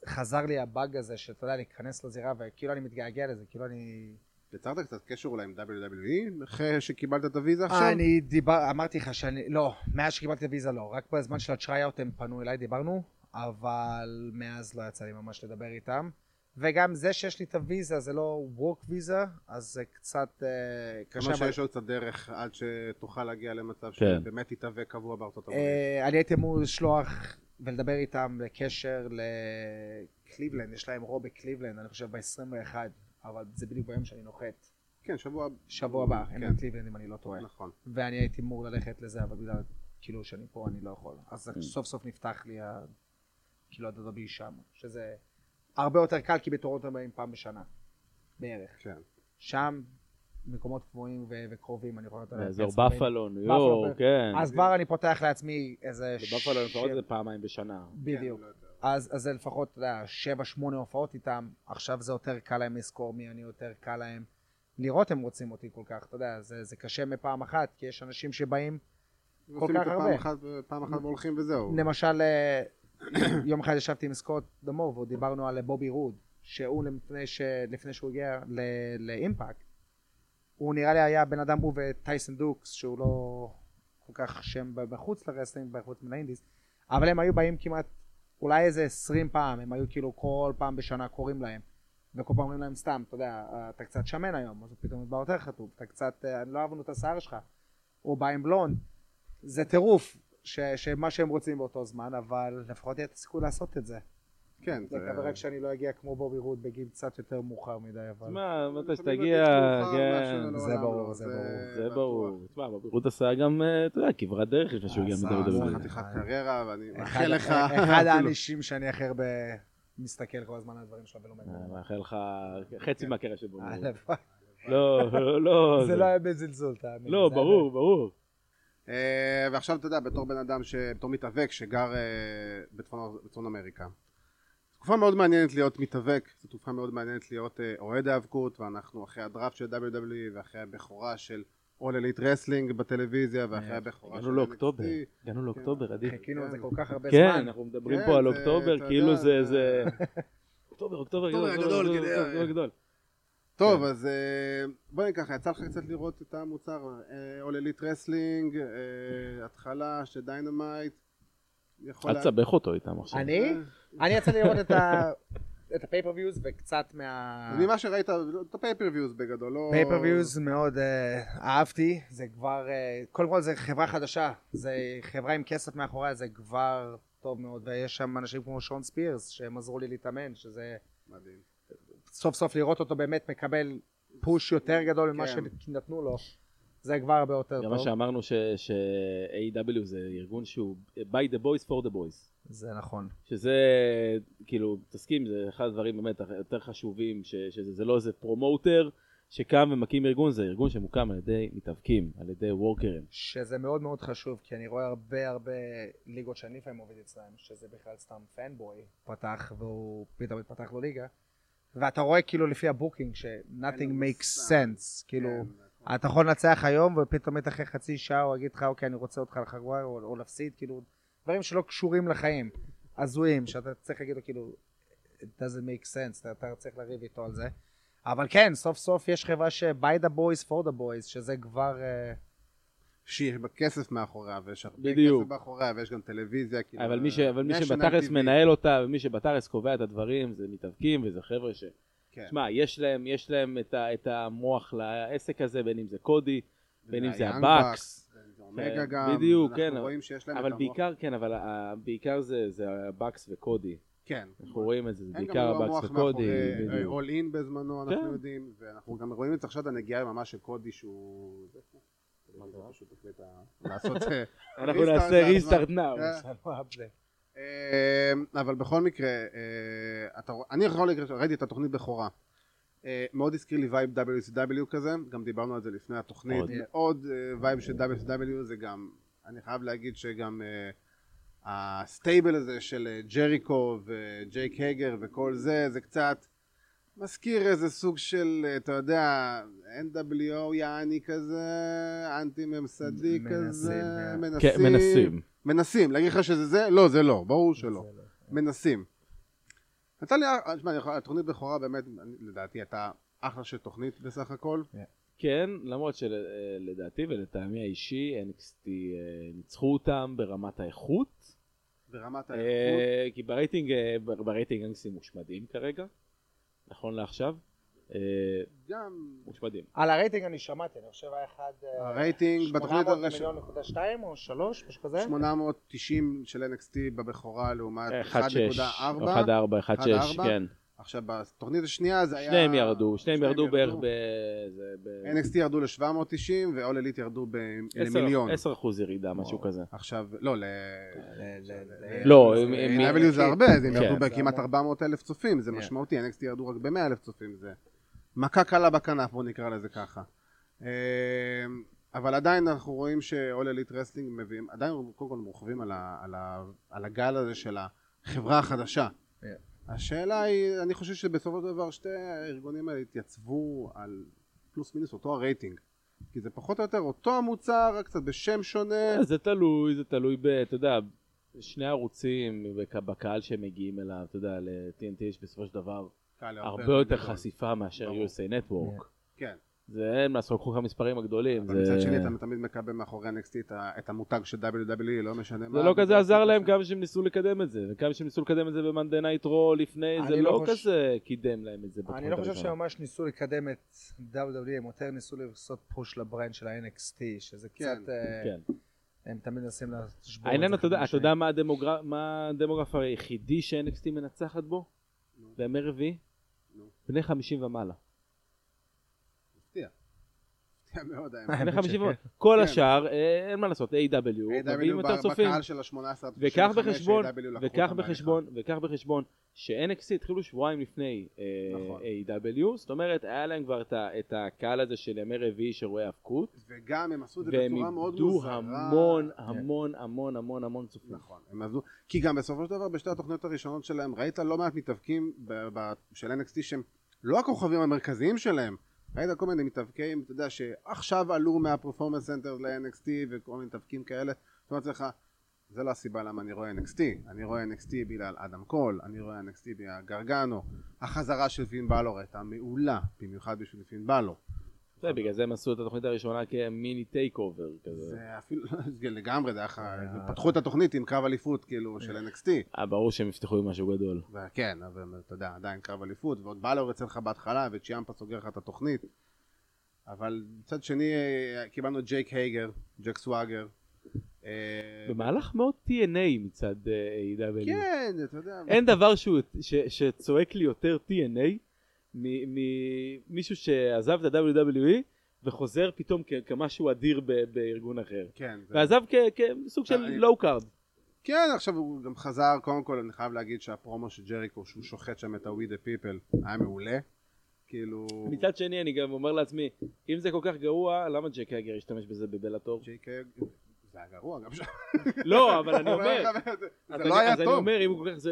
שחזר לי הבאג הזה, שאתה יודע, להיכנס לזירה, וכאילו אני מתגעגע לזה, כאילו אני...
יצרת קצת קשר אולי עם WWE אחרי שקיבלת את הוויזה עכשיו?
אני דיבר, אמרתי לך שאני, לא, מאז שקיבלתי את הוויזה לא, רק בזמן של הטריי-אוט הם פנו אליי, דיברנו, אבל מאז לא יצא לי ממש לדבר איתם. וגם זה שיש לי את הוויזה זה לא work ויזה, אז זה קצת אה, קשה.
כמה
אבל-
שיש עוד קצת דרך עד שתוכל להגיע למצב
כן.
שבאמת תתהווה קבוע בארצות הברית.
אה, אני הייתי אמור לשלוח ולדבר איתם בקשר לקליבלנד, יש להם רו בקליבלנד, אני חושב ב-21, אבל זה בדיוק ביום שאני נוחת.
כן שבוע
שבוע הבא, הם
כן.
בקליבלנד אם אני לא טועה.
נכון
ואני הייתי אמור ללכת לזה, אבל בגלל, כאילו, שאני פה אני לא יכול. אז
Mm.
סוף סוף נפתח לי, ה... כאילו, הדודבי שם, שזה הרבה יותר קל, כי בטורונטו הם באים פעם בשנה, בערך.
כן
שם, מקומות קבועים ו- וקרובים, אני יכול לתת...
באזור בפלו, ניו יורק, כן.
אז כבר אני פותח לעצמי איזה...
בבפלו לפחות
שבע-
זה פעמיים בשנה.
בדיוק.
כן, לא.
אז, אז זה לפחות, אתה יודע, שבע, שמונה הופעות איתם, עכשיו זה יותר קל להם לזכור מי אני, יותר קל להם לראות הם רוצים אותי כל כך, אתה יודע, זה, זה קשה מפעם אחת, כי יש אנשים שבאים,
עושים
כך
את זה פעם
הרבה.
אחת פעם אחת והולכים וזהו
למשל, אה, *coughs* יום אחד ישבתי עם סקוט דמור ודיברנו על בובי רוד, שהוא לפני, ש... לפני שהוא הגיע ל- לאימפקט, הוא נראה לי היה בן אדם, הוא וטייסון דוקס, שהוא לא כל כך שם בחוץ ל wrestling, בחוץ מן ה indies, אבל הם היו באים כמעט, אולי איזה עשרים פעם, הם היו כאילו כל פעם בשנה קוראים להם, וכל פעם אומרים להם סתם, אתה יודע, אתה קצת שמן היום, אז הוא פתאום בא יותר חטוב, אתה קצת, אה, לא אהבנו את השיער שלך, הוא בא עם בלונד, זה טירוף, שמה שהם רוצים באותו זמן, אבל לפחות יהיה את הסיכוי לעשות את זה.
כן זה
מקווה רק שאני לא אגיע כמו בובי רוד בגיל קצת יותר מאוחר מדי, אבל...
תשמע, מתי שתגיע, כן,
מאשר
זה ברור,
לא,
זה ברור.
זה. ברור. תשמע, בבירות עשה גם, אה, אתה יודע, כברת דרך לפני שהוא הגיע
עשה,
מ-WWE.
עשה
חתיכת קריירה ואני
אחד-
מאחל לך
אחד
אפילו.
האנשים שאני הכי הרבה מסתכל כל הזמן על הדברים שלו ולומד.
אה,
ממנו.
מאחל לך חצי מהקריירה של בובי.
הלוואי.
לא, לא.
זה לא היה בזלזול, תאמין.
לא, ברור, ברור.
אה, ועכשיו אתה יודע בתור בן אדם. בתור מתאבק שגר אה, בצפון אמריקה תקופה מאוד מעניינת להיות מתאבק זו תקופה מאוד מעניינת להיות אה, אוהד האבקות ואנחנו אחרי הדראפט של WWE ואחרי הבכורה של All Elite Wrestling בטלוויזיה ואחרי הבכורה של
הגענו לאוקטובר. הגענו לאוקטובר, עדיף.
חיכינו לזה כל כך הרבה
כן,
זמן.
אנחנו מדברים
כן,
פה על אוקטובר, כאילו זה... אוקטובר, אוקטובר,
אוקטובר
גדול, אוקטובר.
טוב אז אה, בוא ניקח יצא לך קצת לראות את המוצר אה, All Elite Wrestling אה, התחלה של Dynamite יכול
אל תסבך אותו איתם עכשיו.
אני? אני יצא לי לראות את ה... *laughs* את ה pay-per-views וקצת מה...
ממה שראית את ה pay-per-views בגדול לא...
pay-per-views מאוד אה, אהבתי, זה כבר, אה, קודם כל זה חברה חדשה, זה חברה עם כסף מאחוריה, זה כבר טוב מאוד, ויש שם אנשים כמו שון ספירס שהם עזרו לי להתאמן, שזה
מדהים
סוף סוף לראות אותו באמת מקבל פוש יותר גדול ממה
כן.
שנתנו לו, זה כבר הרבה יותר
גם מה
טוב,
שאמרנו ש-AW זה ארגון שהוא by the boys for the boys.
זה נכון,
שזה, כאילו, תסכים, זה אחד הדברים באמת היותר חשובים, ש- שזה זה לא איזה פרומוטר שקם ומקים ארגון, זה ארגון שמוקם על ידי מתאבקים, על ידי וורקרים.
שזה מאוד מאוד חשוב, כי אני רואה הרבה הרבה ליגות שאני לפעמים עובד אצלם, שזה בכלל סתם פנבוי פתח, והוא פתאום פתח לו ליגה, ואתה רואה כאילו לפי ה booking ש-nothing
לו
makes sense, כאילו,
כן,
אתה יכול לנצח היום, ופתאום אחרי חצי שעה הוא יגיד לך, אוקיי, אני רוצה אותך לחגורה, או, או להפסיד, כאילו, דברים שלא קשורים לחיים, הזויים, שאתה צריך להגיד לו, כאילו, it doesn't make sense, אתה, אתה צריך לריב איתו על זה. אבל כן, סוף סוף יש חברה ש- by the boys for the boys, שזה כבר... אה,
שיש בה כסף מאחוריה, ויש הרבה
בדיוק.
כסף מאחוריה, ויש גם טלוויזיה, כאילו...
אבל מי, ש... אבל מי
TV.
מנהל אותה, ומי שבתכלס קובע את הדברים, זה מתאבקים, וזה חבר'ה ש...
כן.
שמע, יש להם, יש להם את, ה... את המוח לעסק הזה, בין אם זה קודי, בין אם זה הבאקס.
אומגה גם.
בדיוק,
אנחנו
כן,
רואים שיש להם את
אבל
המוח.
בעיקר, כן, אבל ה- בעיקר זה, זה הבאקס וקודי.
כן.
אנחנו רואים את זה, זה
אין גם
בעיקר
לא
הבאקס
מוח
וקודי.
מאחורי. All In בזמנו, אנחנו
כן.
יודעים, ואנחנו גם רואים את זה עכשיו, את הנגיעה ממש של קודי שהוא... לעשות... אה, *laughs*
אנחנו נעשה. *laughs* restart
now. אה, אבל בכל מקרה, אה, אתה אני יכול להגיד, ראיתי את התוכנית בכורה. אה, מאוד הזכיר לי vibe WCW כזה, גם דיברנו על זה לפני התוכנית.
מאוד.
vibe של WCW זה גם, אני חייב להגיד שגם ה stable הזה של ג'ריקו וג'ייק הגר וכל זה, זה קצת מזכיר איזה סוג של, אה, אתה יודע, NWO יעני כזה, אנטי ממסדי
מנסים,
כזה,
אה.
כן, מנסים.
מנסים, להגיד לך שזה זה? לא, זה לא, ברור שלא.
לא.
מנסים. נתן לי, תשמע, יכול- התוכנית בכורה באמת, לדעתי הייתה אחלה של תוכנית בסך הכל.
כן, למרות שלדעתי ולטעמי האישי, NXT אה, ניצחו אותם ברמת האיכות.
ברמת האיכות.
אה, כי ברייטינג, אה, בר- ברייטינג NXT מושמדים כרגע, נכון לעכשיו. אה,
גם
מושמדים.
על הרייטינג אני שמעתי, אני חושב היה אחד... אה,
הרייטינג בתוכנית
800
הראשונה,
מיליון נקודה שתיים או שלוש, משהו כזה?
890 של NXT בבכורה לעומת
1.6,
1.4.
1.4, 1.6,
1.4.
כן.
עכשיו בתוכנית השנייה זה היה...
שניהם ירדו, שניהם ירדו בערך ב...
NXT ירדו ל-790 ו-all elite ירדו למיליון.
10 אחוז ירידה, משהו כזה.
עכשיו, לא, ל...
לא,
AW זה הרבה, אז הם
כן.
ירדו בכמעט
המון.
400 אלף צופים, זה
כן.
משמעותי, NXT ירדו רק ב-100 אלף צופים, זה מכה קלה בכנף, בוא נקרא לזה ככה. אמ, אבל עדיין אנחנו רואים ש-all elite wrestling מביאים, עדיין קודם כל רוכבים על הגל הזה של החברה החדשה. השאלה היא, אני חושב שבסופו של דבר שתי הארגונים האלה התייצבו על פלוס מינוס אותו הרייטינג. כי זה פחות או יותר אותו המוצר, רק קצת בשם שונה.
אה, זה תלוי, זה תלוי ב... אתה יודע, שני ערוצים בק- בקהל שהם מגיעים אליו, אתה יודע, ל-TNT יש בסופו של דבר הרבה יותר. חשיפה מאשר. USA Network.
כן.
זה אין מה לעשות, קחו לך המספרים הגדולים.
אבל
זה-
מצד שני אתה תמיד מקבל מאחורי NXT את המותג של WWE, לא משנה מה.
זה לא כזה עזר להם. כמה שהם ניסו לקדם את זה, וכמה שהם ניסו לקדם את זה ב Monday Night Raw לפני, זה
לא
לא
חוש-
כזה קידם להם את זה
אני לא חושב
הראשונה.
שממש ניסו לקדם את WWE, הם יותר ניסו לעשות פוש לברנד של ה-NXT, שזה
כן,
קצת... אה,
כן.
הם תמיד מנסים לשבור את זה
אתה יודע. מה הדמוגרף, מה הדמוגרף היחידי ש-NXT מנצחת בו? בימי רביעי? בני 50 ומעלה.
מאוד האמת.
50
שכן.
ומעלה. כל
כן.
השאר, אה, אין מה לעשות, A.W. מביאים
AW
יותר.
בקהל של ה-18 עד
וקח
35,
בחשבון,
AW לקחו אותם
בחשבון, וקח בחשבון ש-NXT התחילו שבועיים לפני אה,
נכון.
AEW זאת אומרת, היה להם כבר את הקהל הזה של ימי רביעי שרואה
היאבקות. וגם הם עשו את זה
והם
בצורה מאוד
איבדו
מוזרה.
המון המון המון המון המון צופים.
נכון, הם עזבו, כי גם בסופו של דבר בשתי התוכניות הראשונות שלהם ראית לא מעט מתאבקים של NXT שהם לא הכוכבים המרכזיים שלהם ראית כל מיני מתאבקים, אתה יודע, שעכשיו עלו מה Performance Center ל-NXT וכל מיני מתאבקים כאלה זאת אומרת לך, זה לא הסיבה למה אני רואה NXT אני רואה NXT בגלל אדם קול, אני רואה NXT בגלל גרגנו. החזרה של פין בלור הייתה מעולה, במיוחד בשביל פין בלור
זה, בגלל זה הם עשו את התוכנית הראשונה כמיני TakeOver כזה.
זה אפילו, *laughs* זה לגמרי, זה ח- פתחו את התוכנית עם קרב אליפות כאילו של NXT
אה, ברור שהם יפתחו עם משהו גדול.
וכן, אבל אתה יודע, עדיין קרב אליפות, ועוד בלור יוצא לך בהתחלה, וצ'יאמפה סוגר לך את התוכנית. אבל מצד שני, אה, קיבלנו ג'ייק הייגר, ג'ק סוואגר. אה,
במהלך מאוד TNA מצד אה, AEW
כן, אתה יודע.
אין דבר שצועק לי יותר TNA ממישהו שעזב את ה-WWE וחוזר פתאום כ- כמשהו אדיר ב- בארגון אחר.
כן, זה-
ועזב כ- כסוג של
אני-
low card.
כן, עכשיו הוא גם חזר, קודם כל אני חייב להגיד שהפרומו של ג'ריקו, שהוא שוחט שם את ה-We the People, היה מעולה. כאילו...
מצד שני אני גם אומר לעצמי, אם זה כל כך גרוע, למה ג'ק הגר ישתמש בזה בבלאטור?
הייגר, זה היה גרוע גם שם.
לא, אבל אני *laughs* אומר,
זה לא
אני-
היה
אז אני
טוב.
אומר,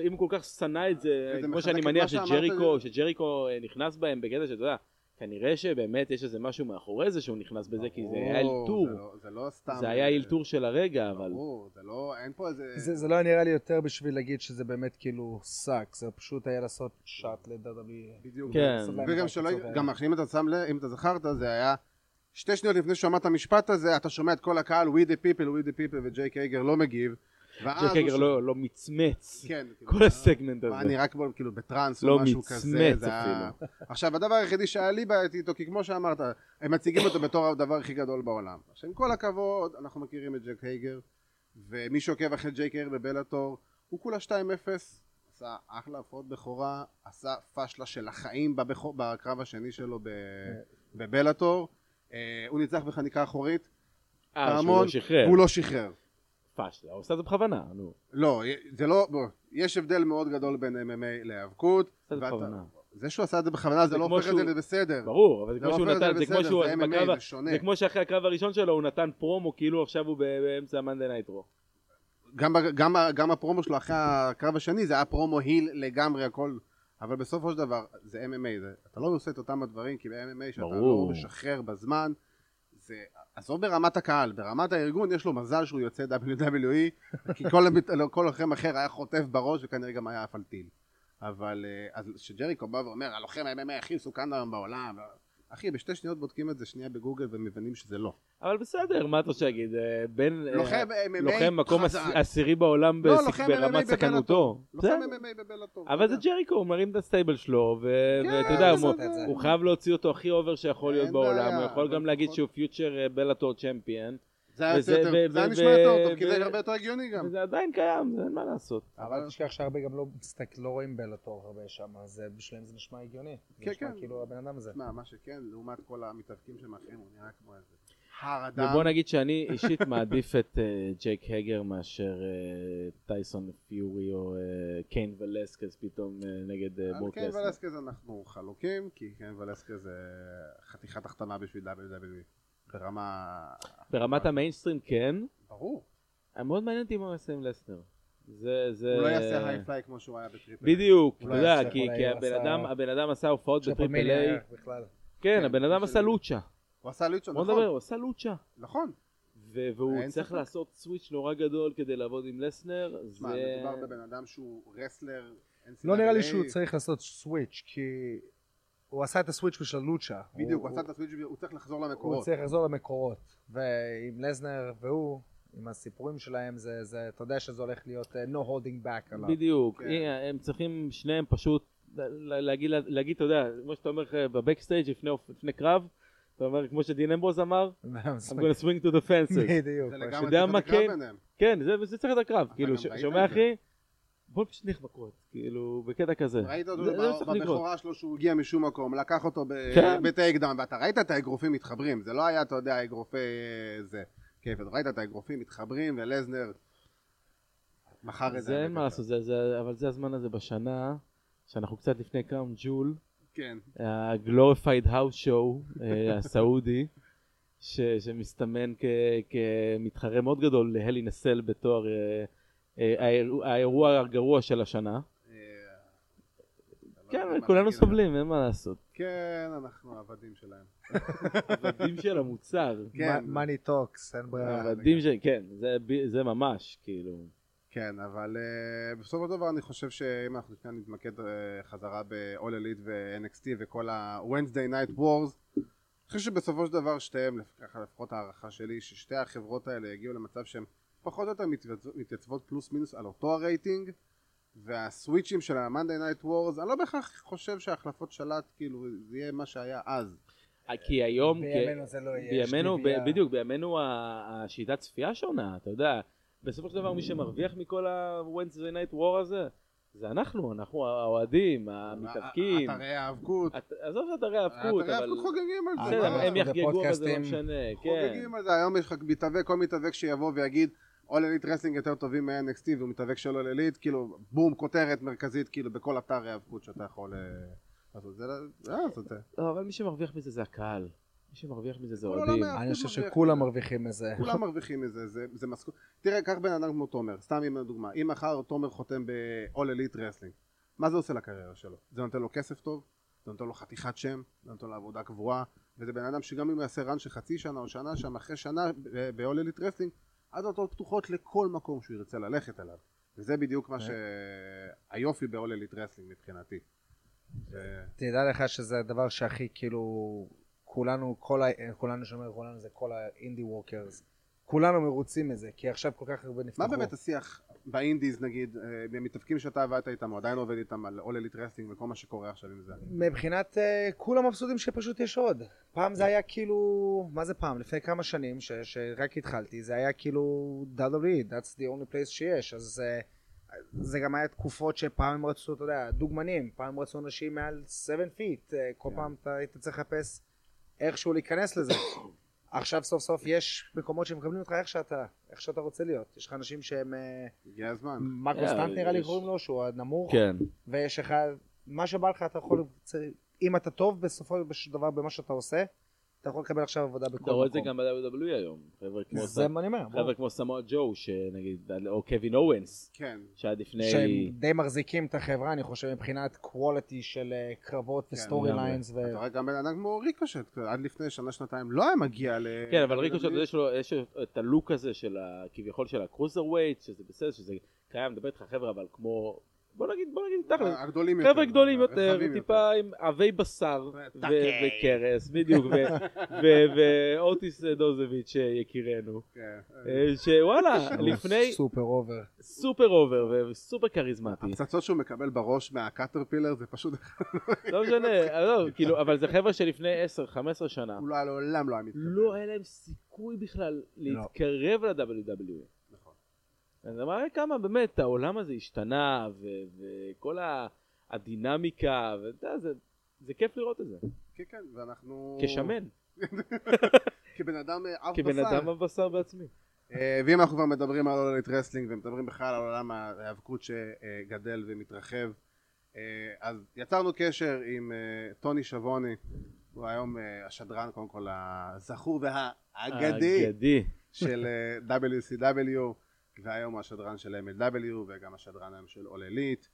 אם הוא כל כך- שנא את זה, כמו שאני מניח שג'ריקו. שג'ריקו אה, נכנס בהם בקטע שאתה יודע, כנראה שבאמת יש איזה משהו מאחורי זה שהוא נכנס בזה, כי זה היה אלתור.
זה לא- זה לא סתם...
זה היה אלתור של הרגע, אבל...
ברור, זה לא, אין פה איזה...
זה, לא נראה לי יותר בשביל להגיד שזה באמת כאילו suck, זה פשוט היה לעשות shot ל-WWE.
בדיוק.
כן.
וגם שלא, גם אם אתה שם לב, אם אתה זכרת, זה היה שתי שניות לפני שהוא אמר את המשפט הזה, אתה שומע את כל הקהל, we the people, we the people, וג'ייק הייגר לא מגיב.
ג'ק
הוא
הגר
ש-
לא לא מצמץ.
כן, כאילו,
כל הסגמנט
מה,
הזה.
אני רק בו כאילו בטראנס
לא
או משהו
מצמץ
כזה. זה היה-
אפילו.
עכשיו, הדבר היחידי שהיה לי בעייתי איתו, כי כמו שאמרת, הם מציגים אותו בתור הדבר הכי גדול בעולם. עכשיו, עם כל הכבוד, אנחנו מכירים את ג'ק הייגר, ומי שעוקב אחרי ג'ייק הייגר בבלאטור, הוא כולה 2-0, עשה אחלה הפרעות בכורה, עשה פשלה של החיים בבכור, בקרב השני שלו ב- בבלאטור. אה, הוא ניצח בחניקה אחורית,
אה, שהוא לא שחרר.
והוא לא שחרר.
פשלה, הוא עושה את זה בכוונה, נו.
לא, זה לא, בוא, יש הבדל מאוד גדול בין MMA להיאבקות.
עשה את זה בכוונה.
זה שהוא עשה את זה בכוונה זה לא הופך את זה לבסדר.
ברור, אבל זה כמו
לא
שהוא נתן, זה כמו שהוא
זה MMA, זה שונה.
זה כמו שאחרי הקרב הראשון שלו הוא נתן פרומו כאילו עכשיו הוא באמצע המאנדי נייטרו.
גם, גם, גם הפרומו שלו אחרי הקרב השני זה היה פרומו היל לגמרי הכל אבל בסופו של דבר זה MMA זה, אתה לא עושה את אותם הדברים כי ב-MMA שאתה
ברור.
לא משחרר בזמן זה עזוב ברמת הקהל ברמת הארגון יש לו מזל שהוא יוצא WWE כי כל, לא, כל לוחם אחר היה חוטף בראש וכנראה גם היה עף על טיל אבל אה, אז כשג'ריקו בא ואומר הלוחם ה-MMA הכי מסוכן היום בעולם אחי בשתי שניות בודקים את זה שנייה בגוגל ומבינים שזה לא
אבל בסדר, מה אתה רוצה להגיד? אה, בין... אה,
לוחם
מקום עשירי בעולם
לא,
ברמת. סכנותו.
לוחם. MMA בבלאטור
אבל זה ג'ריקו, הוא מרים את הסטייבל שלו,
כן,
ואתה יודע, הוא- חייב להוציא אותו הכי אובר שיכול להיות בעולם, הוא יכול גם להגיד שהוא פיוטר בלאטור צ'מפיאן,
זה היה זה נשמע יותר טוב, כי זה הרבה יותר הגיוני גם.
וזה עדיין קיים, זה אין מה לעשות.
אבל אל תשכח שהרבה גם לא לא רואים בלאטור הרבה שם, אז בשבילם זה נשמע הגיוני. זה
כן,
נשמע
כן.
כאילו הבן אדם הזה.
תשמע, מה שכן, לעומת כל המתאבקים שמאחרים, הוא נראה כמו איזה הר אדם.
ובוא נגיד שאני אישית *laughs* מעדיף את אה, ג'ייק הגר מאשר אה, טייסון פיורי או אה, קיין ולסקס פתאום נגד אה,
על
ברוק
קיין. ולסקז אנחנו חלוקים, כי קיין ולסקז זה חתיכת החתמה בשביל WWE. ברמה...
ברמת המיינסטרים כן,
ברור.
מאוד מעניין אותי מה הוא יעשה עם לסנר. זה, זה...
הוא לא יעשה הייפליי כמו שהוא היה בטריפל.
בדיוק,
הוא
אתה
לא
יודע, כי כי הבן
עשה-
אדם- הבן אדם עשה הופעות בטריפל איי. כן,
כן,
הבן אדם עשה לוצ'ה,
הוא עשה לוצ'ה,
בוא
נכון.
נדבר, הוא עשה לוצ'ה,
נכון.
ו- והוא צריך
ספק.
לעשות סוויץ' נורא גדול כדי לעבוד עם לסנר,
תשמע,
זה...
מדובר בבן אדם שהוא רסלר.
לא נראה לי. שהוא צריך לעשות סוויץ', כי הוא עשה את הסוויץ' בשביל לוצ'ה.
בדיוק, הוא עשה את הסוויץ' הוא צריך לחזור
הוא
למקורות.
צריך לחזור למקורות. ועם לזנר והוא, עם הסיפורים שלהם, זה, זה, אתה יודע שזה הולך להיות אה, no holding back עליו.
בדיוק,
כן.
הנה, הם צריכים שניהם פשוט ל- להגיד, להגיד, אתה יודע, כמו שאתה אומר אה, ב-backstage לפני, לפני קרב, אתה אומר, כמו שדין אמברוז אמר, *laughs* I'm gonna swing to the fences.
בדיוק.
זה. לגמרי
יודע
צריך
מה
את הקרב
כן?
ביניהם.
כן, זה, צריך להיות הקרב, כאילו,
גם
ש-
ראית
שומע
את?
אחי? בוא פשוט מכות, כאילו, בקטע כזה.
ראית אותו. בבכורה שלו שהוא הגיע משום מקום, לקח אותו
כן.
ב-take down, ואתה ראית את האגרופים מתחברים, זה לא היה, אתה יודע, אגרופי אה, זה. כיף, אתה ראית את האגרופים מתחברים, ולסנר מכר את זה.
זה אין מה לעשות, אבל זה הזמן הזה בשנה, שאנחנו קצת לפני קראון ג'ול,
כן,
ה-Glorified House Show אה, *laughs* הסעודי, ש- שמסתמן כ- כמתחרה מאוד גדול להל אין א סל בתואר אה, האירוע- הגרוע של השנה.
אה,
כן, כולנו. סובלים, אין מה לעשות.
כן, אנחנו עבדים שלהם. *laughs*
עבדים של המוצר.
כן.
money talks, אין ברירה.
עבדים של... כן, זה ממש, כאילו.
כן, אבל uh, בסופו של דבר אני חושב שאם אנחנו כאן נתמקד uh, חזרה ב-all elite ו-NXT וכל ה-Wednesday night wars אני חושב שבסופו של דבר שתיהם, ככה לפחות הערכה שלי, ששתי החברות האלה יגיעו למצב שהן פחות או יותר מתייצב- מתייצבות פלוס מינוס על אותו הרייטינג והסוויצ'ים של ה-Monday night wars אני לא בהכרח חושב שההחלפות שלט כאילו זה יהיה מה שהיה אז
כי היום...
בימינו זה לא יהיה.
בימינו, בדיוק, בימינו השיטת צפייה שונה, אתה יודע. בסופו של דבר מי שמרוויח מכל ה-Wednesday night war הזה, זה אנחנו, אנחנו האוהדים, המתאבקים.
אתרי האבקות
את- עזוב אתרי האבקות,
אתרי
אבל...
האבקות חוגגים על זה
בסדר,
מה?
הם יחגגו, אבל זה לא. משנה, כן.
חוגגים על זה, היום יש לך מתאבק, כל מתאבק שיבוא ויגיד All Elite Wrestling יותר טובים מ-NXT והוא מתאבק של All Elite, כאילו בום, כותרת מרכזית כאילו בכל אתר היאבקות שאתה יכול אה, לעשות, זה לא- אה, את זה.
לא, אבל מי שמרוויח מזה זה הקהל. מי שמרוויח מזה זה
כל
אוהדים.
אני חושב שכולם. מרוויחים מזה.
כולם מרוויחים מזה, זה, זה משכורת. תראה, קח בן אדם כמו תומר, סתם עם הדוגמה, אם מחר תומר חותם ב-All Elite Wrestling, מה זה עושה לקריירה שלו? זה נותן לו כסף טוב? זה נותן לו חתיכת שם, זה נותן לו עבודה קבועה, וזה בן אדם שגם אם הוא יעשה רן של חצי שנה או שנה שם, אחרי שנה ב-all elite wrestling, הדלתות פתוחות לכל מקום שהוא ירצה ללכת אליו. וזה בדיוק מה שהיופי ב-all elite wrestling מבחינתי.
תדע לך שזה הדבר שהכי כאילו כולנו כל ה... כולנו שאומר כולנו זה כל האינדי ווקרס כולנו מרוצים מזה כי עכשיו כל כך הרבה נפתחו.
מה באמת השיח באינדיז נגיד, אה, במתאבקים שאתה עבדת איתם, או עדיין עובד איתם על all elite wrestling וכל מה שקורה עכשיו עם זה?
מבחינת uh, כולם מבסוטים שפשוט יש עוד. פעם זה היה כאילו, מה זה פעם? לפני כמה שנים ש, שרק התחלתי, זה היה כאילו WWE, that's the only place שיש, אז uh, זה גם היה תקופות שפעם הם רצו, אתה יודע, דוגמנים, פעם הם רצו אנשים מעל 7 feet, uh, כל
כן.
פעם אתה היית צריך לחפש איכשהו להיכנס לזה. עכשיו סוף סוף יש מקומות שמקבלים אותך איך שאתה, איך שאתה רוצה להיות. יש לך אנשים שהם, אה,
הגיע הזמן.
Yeah,
סטנט נראה לי קוראים לו, שהוא הנמוך,
כן.
ויש לך, מה שבא לך אתה יכול, אם אתה טוב בסופו של דבר במה שאתה עושה, אתה יכול לקבל עכשיו עבודה בכל
אתה רואה את זה
מקום.
גם ב-WWE היום.
זה מה אני אומר.
חבר'ה כמו סמואל ג'ו, שנגיד, או קווין אוונס,
כן.
שעד לפני...
שהם די מחזיקים את החברה, אני חושב, מבחינת quality של אה, קרבות ו-story
לגמרי.
lines.
אתה רואה גם בן אדם כמו ריקושט, עד לפני שנה שנתיים לא היה מגיע ל...
כן, אבל ריקושט, יש לו יש לו את הלוק הזה של ה... כביכול של ה-cruiserweight, שזה בסדר, שזה קיים, מדבר איתך חבר'ה, אבל כמו... בוא נגיד, בוא נגיד תכל'ס.
הגדולים יותר.
חבר'ה גדולים יותר, טיפה עם עבי בשר ו-
טאקי.
וקרוס, בדיוק, *laughs* ואוטיס דוזביץ' יקירנו,
כן.
אה, שוואלה, לפני
super over.
super over וסופר כריזמטי,
הפצצות שהוא מקבל בראש מה-caterpillar זה פשוט, *laughs*
לא משנה, לא, כאילו, אבל זה חבר'ה שלפני 10-15 שנה,
הוא לא היה לעולם לא היה מתקבל.
לא היה להם סיכוי בכלל להתקרב ל-WWE. זה מראה כמה באמת העולם הזה השתנה ו- וכל הדינמיקה, ואתה יודע, זה- זה כיף לראות את זה,
כן, כן, ואנחנו...
כשמן, *laughs*
כבן אדם אה, אב
כבן
בשר.
אדם הבשר בעצמי.
אה, ואם אנחנו כבר מדברים על אול אליט רסלינג ומדברים בכלל על עולם ההיאבקות שגדל ומתרחב אה, אז יצרנו קשר עם טוני שאבוני הוא היום השדרן קודם כל הזכור והאגדי
אגדי.
של WCW והיום הוא השדרן של MLW וגם השדרן היום של אול אליט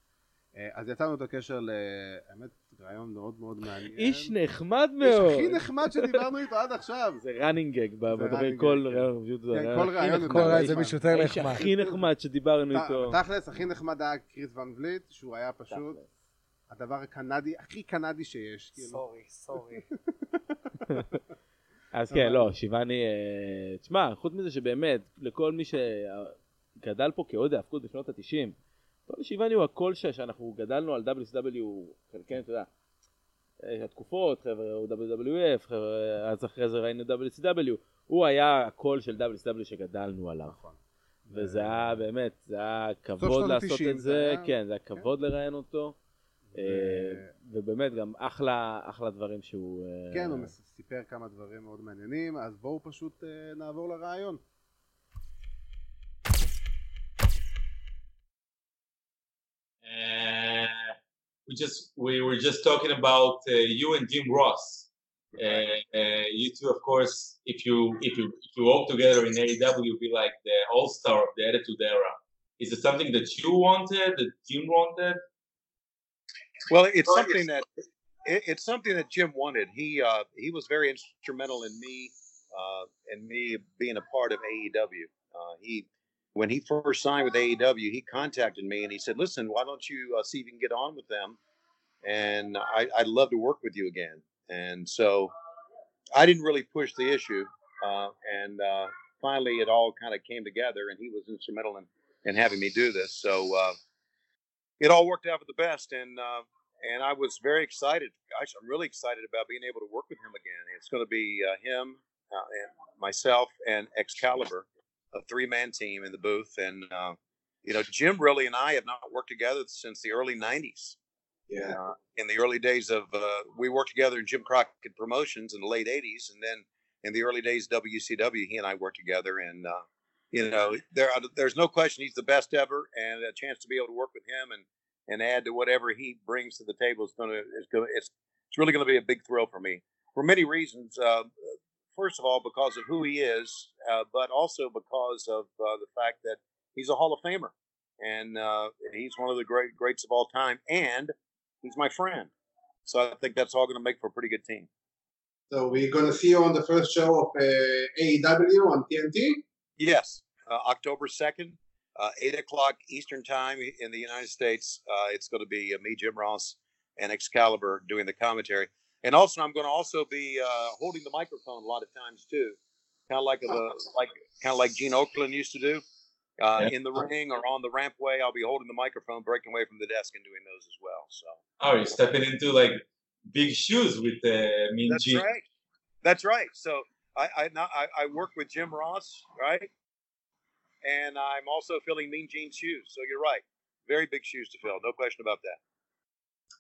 אה, אז יצרנו את הקשר לאמת רעיון מאוד מאוד מעניין
איש נחמד
איש
מאוד.
הכי נחמד שדיברנו איתו עד עכשיו
זה running gag, בדברים
running
כל פשוט זה
כן, כל
נחמד.
כל רעיון. זה מישהו יותר
האיש
נחמד.
הכי נחמד שדיברנו איתו.
תכלס הכי נחמד היה קריס ון וליט שהוא היה פשוט הדבר הקנדי הכי קנדי שיש כאילו.
סורי, סורי. *laughs*
אז כן, לא, שיבני, אה, תשמע, חוץ מזה שבאמת, לכל מי שגדל פה כאוהד ההאבקות בשנות ה-90, טוני שיבני הוא הקול ש- שאנחנו גדלנו על WCW, חלקנו, אתה יודע, אה, התקופות, חבר'ה, הוא WWF, חבר'ה, אז אחרי זה ראינו WCW, הוא היה הקול של WCW שגדלנו עליו.
נכון.
וזה היה באמת, זה היה כבוד לעשות
ה-תשעים
את
זה
כן, זה היה כבוד לראיין אותו, אה, ובאמת גם אחלה, אחלה דברים שהוא... אה,
כן הוא סיפר כמה דברים מאוד מעניינים. אז בואו פשוט אה, נעבור לרעיון
Uh, we just we were just talking about uh, you and Jim Ross. Uh, uh, you two, of course, if you if you if you work together in AEW, you'll be like the all star of the Attitude Era. Is it something that you wanted, that Jim wanted?
Well, it's
Well,
something that it, it's something that Jim wanted. He uh, he was very instrumental in me uh, and me being a part of AEW. Uh, he when he first signed with AEW, he contacted me and he said, "Listen, why don't you uh, see if you can get on with them? And I, I'd love to work with you again." And so I didn't really push the issue, uh, and uh, finally it all kind of came together, and he was instrumental in, in having me do this. So. Uh, it all worked out for the best and uh, and I was very excited. I'm really excited about being able to work with him again. It's going to be uh, him and myself and Excalibur, a three man team in the booth. And uh, you know, Jim really and I have not worked together since the early '90s.
Yeah.
Uh, in the early days of uh, we worked together in Jim Crockett Promotions in the late '80s, and then in the early days of WCW, he and I worked together. And uh, you know, there are, there's no question he's the best ever, and a chance to be able to work with him and and add to whatever he brings to the table is going to it's it's really going to be a big thrill for me for many reasons. Uh, first of all, because of who he is, uh, but also because of uh, the fact that he's a Hall of Famer and uh, he's one of the great greats of all time, and he's my friend. So I think that's all going to make for a pretty good team.
So we're gonna see you on the first show of uh, AEW on TNT.
Yes, uh, October second, uh, eight o'clock Eastern time in the United States. Uh, it's going to be uh, me, Jim Ross, and Excalibur doing the commentary. And also, I'm going to also be uh, holding the microphone a lot of times too, kind of like a, like kind of like Gene Oakland used to do. Uh,
Yeah.
In the ring or on the rampway, I'll be holding the microphone, breaking away from the desk, and doing those as well. So
Oh, you're stepping into like big shoes with uh, Mean
that's
Gene.
right. That's right. So I I, I I work with Jim Ross, right? And I'm also filling Mean Gene's shoes. So you're right. Very big shoes to fill. No question about that.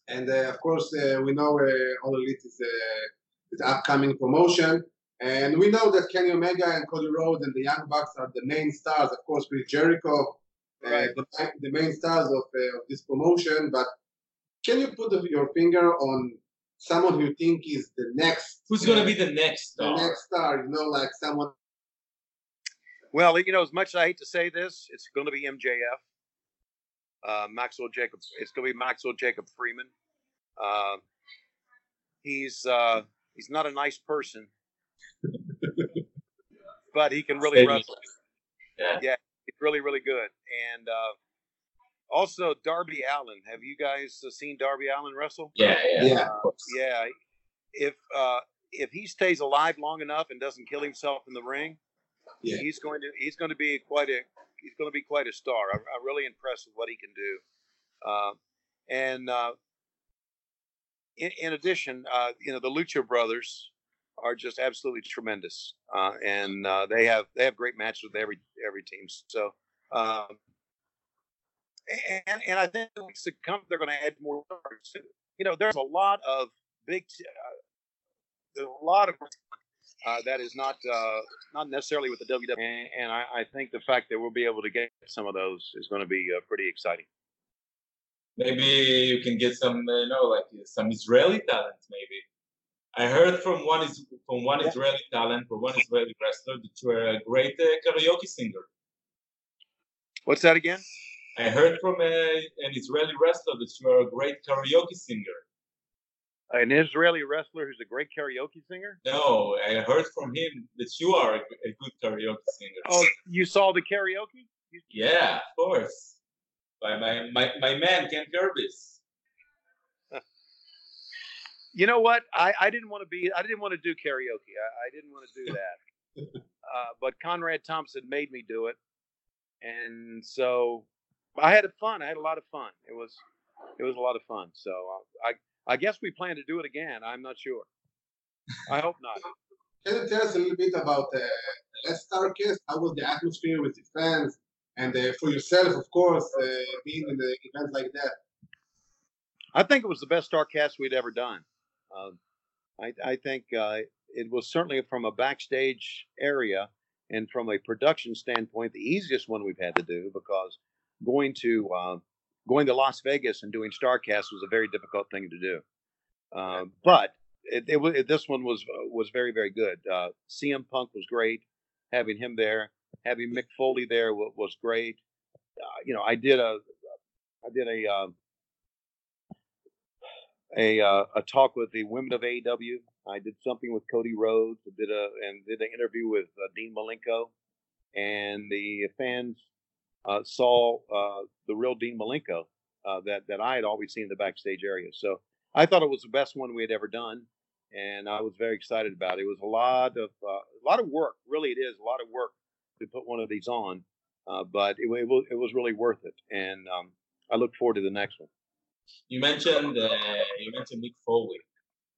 And uh, of course, uh, we know uh, All Elite is uh, is upcoming promotion, and we know that Kenny Omega and Cody Rhodes and the Young Bucks are the main stars. Of course, with Jericho, uh,
Right.
the, the main stars of, uh, of this promotion. But can you put your finger on someone who you think is the next?
Who's gonna
uh,
be the next star?
the next star? You know, like someone.
Well, you know, as much as I hate to say this, it's going to be MJF. Uh, Maxwell Jacob. It's going to be Maxwell Jacob Freeman. Uh, he's uh, he's not a nice person, *laughs* but he can really
Steady.
wrestle.
Yeah.
He's really really good. And uh, also Darby Allen. Have you guys uh, seen Darby Allen wrestle?
Yeah, yeah.
Yeah.
of.
Yeah. If uh, if he stays alive long enough and doesn't kill himself in the ring,
Yeah.
he's going to he's going to be quite a he's going to be quite a star. I'm, I'm really impressed with what he can do. Uh, and uh, in, in addition, uh, you know, the Lucha Brothers are just absolutely tremendous, uh, and uh, they have they have great matches with every every team. So. Um, and, and I think in weeks to come, they're going to add more stars. You know, there's a lot of big, a lot of uh, that is not uh, not necessarily with the WWE, and, and I, I think the fact that we'll be able to get some of those is going to be uh, pretty exciting.
Maybe you can get some, uh, you know, like uh, some Israeli talent. Maybe I heard from one is from one
Yeah.
Israeli talent, from one Israeli wrestler that you are a great uh, karaoke singer.
What's that again?
I heard from a, an Israeli wrestler that you are a great karaoke singer.
An Israeli wrestler who's a great karaoke singer.
No, I heard from him that you are a, good karaoke singer.
Oh, you saw the karaoke?
Yeah, of course. By my, my, my man Ken Gerbis. *laughs*
you know what? I, I didn't want to be. I didn't want to do karaoke. I, I didn't want to do that. *laughs* uh, but Conrad Thompson made me do it, and so I had fun. I had a lot of fun. It was it was a lot of fun. So uh, I I guess we plan to do it again. I'm not sure. I hope not. *laughs*
Can you tell us a little bit about uh, Last Starcast? How was the atmosphere with the fans? And uh, for yourself, of course, uh, being in the event like that.
I think it was the best Starcast we'd ever done. Um, I, I think uh, it was certainly from a backstage area and from a production standpoint the easiest one we've had to do because going to uh, going to Las Vegas and doing Starcast was a very difficult thing to do. Um, but it, it, it, this one was was very very good. Uh, CM Punk was great. Having him there, having Mick Foley there was, was great. Uh, you know, I did a I did a um, a uh, a talk with the women of AEW. I did something with Cody Rhodes. Did a and did an interview with uh, Dean Malenko, and the fans uh, saw uh, the real Dean Malenko uh, that that I had always seen in the backstage area. So I thought it was the best one we had ever done, and I was very excited about it. It was a lot of uh, a lot of work. Really, it is a lot of work to put one of these on, uh, but it, it was it was really worth it, and um, I look forward to the next one.
You mentioned uh, you mentioned Mick Foley.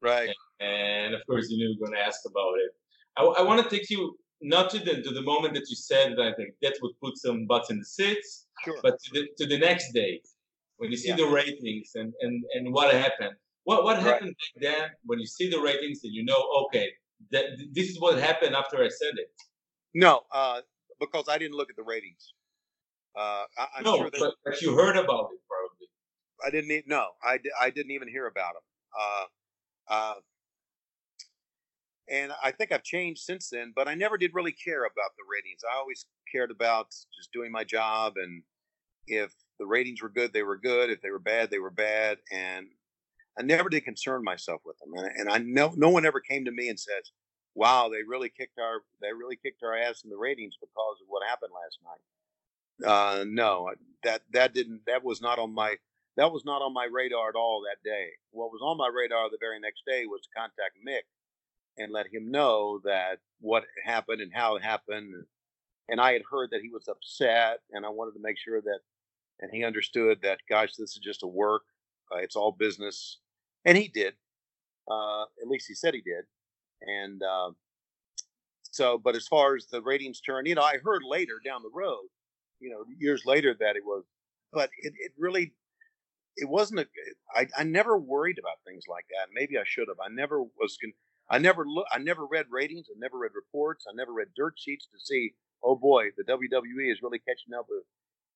Right.
and of course you knew we were going to ask about it. I, I want to take you not to the to the moment that you said that like, that would put some butts in the seats,
Sure.
but to the to the next day when you see
Yeah.
the ratings and and and what happened. What what
Right.
happened back then when you see the ratings and you know okay that this is what happened after I said it.
No, uh, because I didn't look at the ratings. Uh, I, I'm
no,
sure that
but, you heard about it probably.
I didn't. No, I, I didn't even hear about them. Uh, uh, and I think I've changed since then, but I never did really care about the ratings. I always cared about just doing my job, and if the ratings were good, they were good. If they were bad, they were bad. And I never did concern myself with them, and, and I know no one ever came to me and says, "Wow, they really kicked our they really kicked our ass in the ratings because of what happened last night." Uh, no, that that didn't that was not on my that was not on my radar at all that day. What was on my radar the very next day was to contact Mick and let him know that what happened and how it happened. And I had heard that he was upset, and I wanted to make sure that, and he understood that, gosh, this is just a work. Uh, it's all business, and he did. Uh, at least he said he did. And uh, so, but as far as the ratings turn, you know, I heard later down the road, you know, years later that it was, but it, it really it wasn't a I, I never worried about things like that maybe i should have i never was con, i never look i never read ratings i never read reports i never read dirt sheets to see oh boy the wwe is really catching up with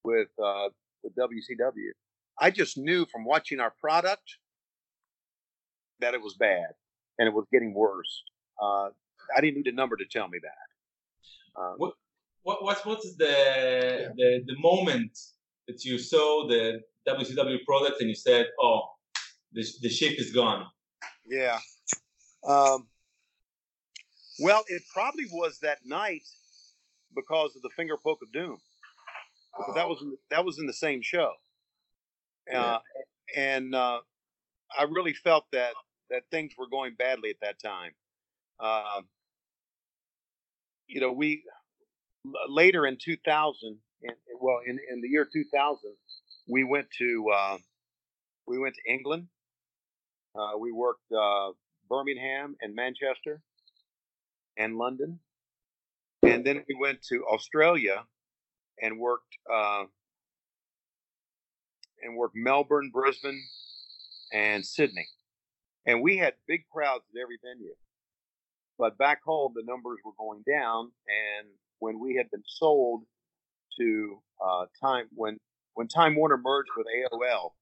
with uh with wcw i just knew from watching our product that it was bad and it was getting worse uh i didn't need a number to tell me that
uh, what what what's what's the yeah. the the moment that you saw the WCW product and you said, "Oh, the the ship is gone"?
Yeah. Um, well, it probably was that night because of the finger poke of doom. Because that was in, that was in the same show, uh, and uh, I really felt that that things were going badly at that time. Uh, you know, we later in 2000, in, well, in, in the year 2000, we went to uh, we went to England. Uh, we worked uh, Birmingham and Manchester and London, and then we went to Australia and worked uh, and worked Melbourne, Brisbane, and Sydney. And we had big crowds at every venue. But back home, the numbers were going down. And when we had been sold to uh, Time, when when Time Warner merged with AOL,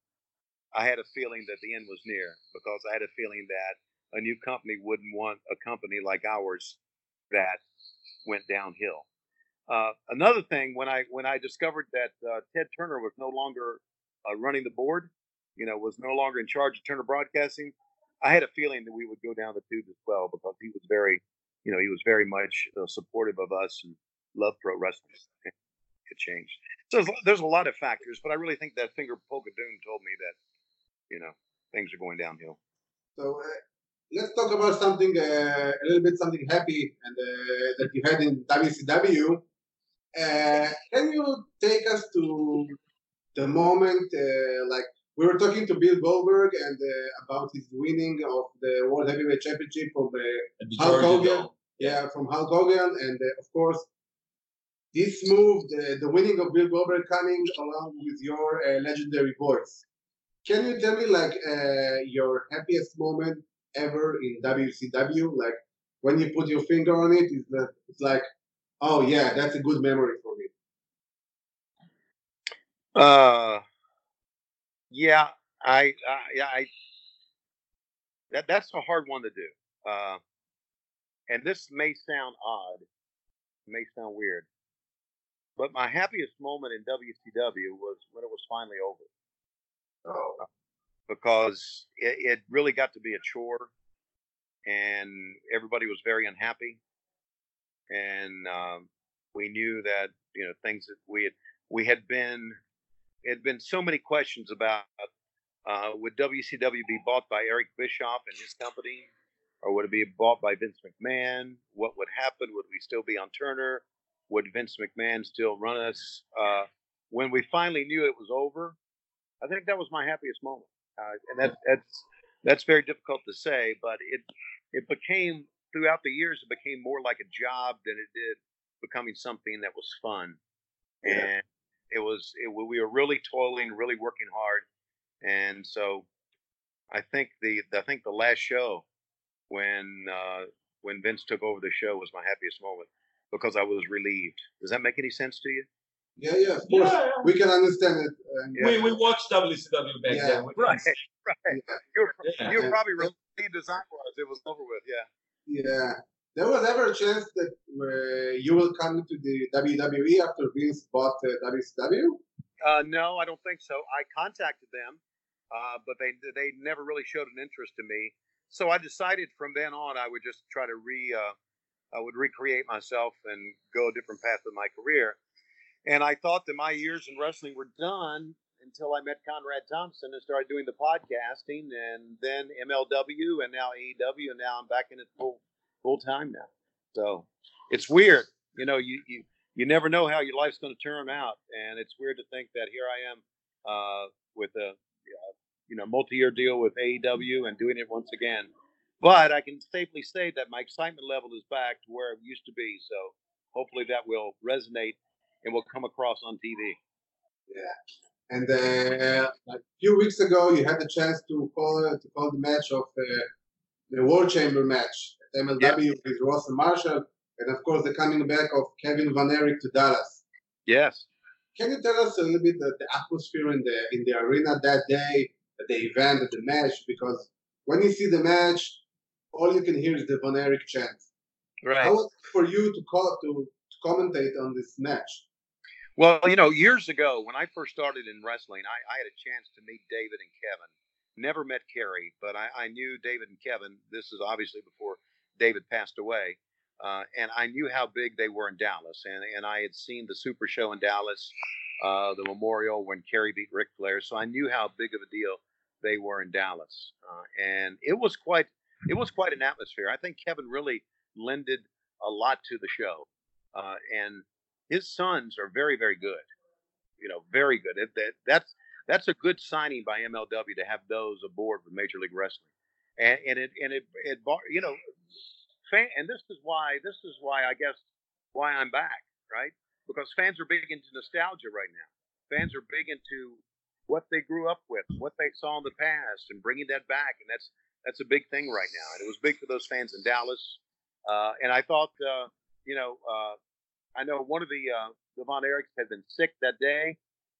I had a feeling that the end was near because I had a feeling that a new company wouldn't want a company like ours that went downhill. Uh, another thing, when I when I discovered that uh, Ted Turner was no longer uh, running the board, you know, was no longer in charge of Turner Broadcasting, I had a feeling that we would go down the tube as well because he was very, you know, he was very much uh, supportive of us and loved pro wrestling. It changed. So there's, there's a lot of factors, but I really think that finger poke of doom told me that, you know, things are going downhill.
So uh, let's talk about something uh, a little bit something happy and uh, that you had in WCW. Uh, can you take us to the moment, uh, like we were talking to Bill Goldberg and uh, about his winning of the World Heavyweight Championship from Hulk Hogan. Yeah, from Hulk Hogan, and of course this move, the, the winning of Bill Goldberg coming along with your uh, legendary voice. Can you tell me like uh, your happiest moment ever in WCW? Like when you put your finger on it, it's, it's like, oh yeah, that's a good memory for me.
Uh, yeah, I, uh, yeah, I. That that's a hard one to do. Uh, and this may sound odd, may sound weird, but my happiest moment in WCW was when it was finally over. Oh. Because it, it really got to be a chore, and everybody was very unhappy, and um, we knew that you know things that we had we had been it had been so many questions about uh, would WCW be bought by Eric Bischoff and his company, or would it be bought by Vince McMahon? What would happen? Would we still be on Turner? would Vince McMahon still run us? Uh, when we finally knew it was over, I think that was my happiest moment. Uh, and that's that's that's very difficult to say, but it it became throughout the years it became more like a job than it did becoming something that was fun, yeah. and it was it, we were really toiling, really working hard, and so I think the I think the last show when uh, when Vince took over the show was my happiest moment because I was relieved. Does that make any sense to you?
Yeah, yeah, of course. Yeah, We can understand it.
yeah. We, we watched WCW back yeah. then.
Right, *laughs* right. You were, you were probably relieved as I was. It was over with, yeah.
Yeah. There was ever a chance that uh, you will come to the WWE after Vince bought uh, WCW?
Uh, no, I don't think so. I contacted them uh, but they they never really showed an interest in me. So I decided from then on I would just try to re uh, I would recreate myself and go a different path with my career. And I thought that my years in wrestling were done until I met Conrad Thompson and started doing the podcasting, and then MLW, and now AEW, and now I'm back in it full full time now. So it's weird, you know. You you you never know how your life's going to turn out, and it's weird to think that here I am uh, with a uh, you know multi-year deal with AEW and doing it once again. But I can safely say that my excitement level is back to where it used to be. So hopefully that will resonate and will come across on TV.
Yeah. And uh, a few weeks ago, you had the chance to call to call the match of uh, the World Chamber match at MLW with Ross and Marshall, and of course the coming back of Kevin Van Erich to Dallas.
Yes.
Can you tell us a little bit the, the atmosphere in the in the arena that day, at the event, at the match? Because when you see the match, all you can hear is the Van Erich chant.
Right.
How was it for you to call to, to commentate on this match?
Well, you know, years ago when I first started in wrestling, I, I had a chance to meet David and Kevin. Never met Kerry, but I, I knew David and Kevin. This is obviously before David passed away. Uh, and I knew how big they were in Dallas. And, and I had seen the Super Show in Dallas, uh, the Memorial when Kerry beat Ric Flair. So I knew how big of a deal they were in Dallas. Uh, and it was quite it was quite an atmosphere. I think Kevin really lended a lot to the show. Uh, and his sons are very, very good. You know, very good. It, that, that's that's a good signing by MLW to have those aboard with Major League Wrestling, and, and it and it it you know, fan, and this is why this is why I guess why I'm back, right? Because fans are big into nostalgia right now. Fans are big into what they grew up with, what they saw in the past, and bringing that back, and that's that's a big thing right now. And it was big for those fans in Dallas. Uh, and I thought, uh, you know, uh, I know one of the uh, the Von Erichs had been sick that day,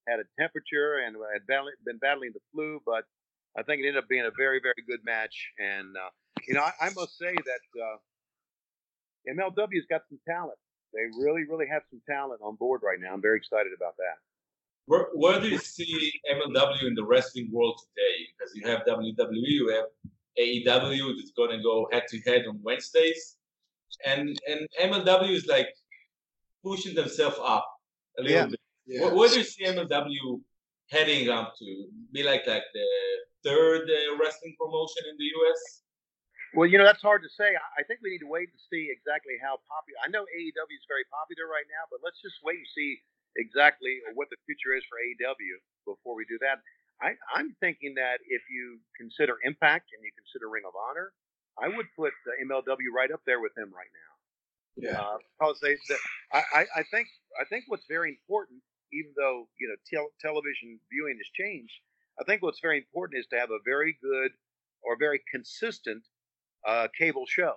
had a temperature, and had been battling the flu. But I think it ended up being a very, very good match. And uh, you know, I, I, must say that uh, MLW's got some talent. They really, really have some talent on board right now. I'm very excited about that.
Where, where do you see MLW in the wrestling world today? Because you have WWE, you have AEW that's going to go head to head on Wednesdays, and and MLW is like pushing themselves up a little
yeah.
bit. Yeah. Where, where, do you see MLW heading up to? Be like like the third uh, wrestling promotion in the US?
Well, you know that's hard to say. I think we need to wait and see exactly how popular. I know AEW is very popular right now, but let's just wait and see exactly what the future is for AEW before we do that. I, I'm thinking that if you consider Impact and you consider Ring of Honor, I would put the MLW right up there with them right now.
Yeah.
Uh, because they, the, I, I think, I think what's very important, even though you know tel- television viewing has changed, I think what's very important is to have a very good or very consistent uh, cable show.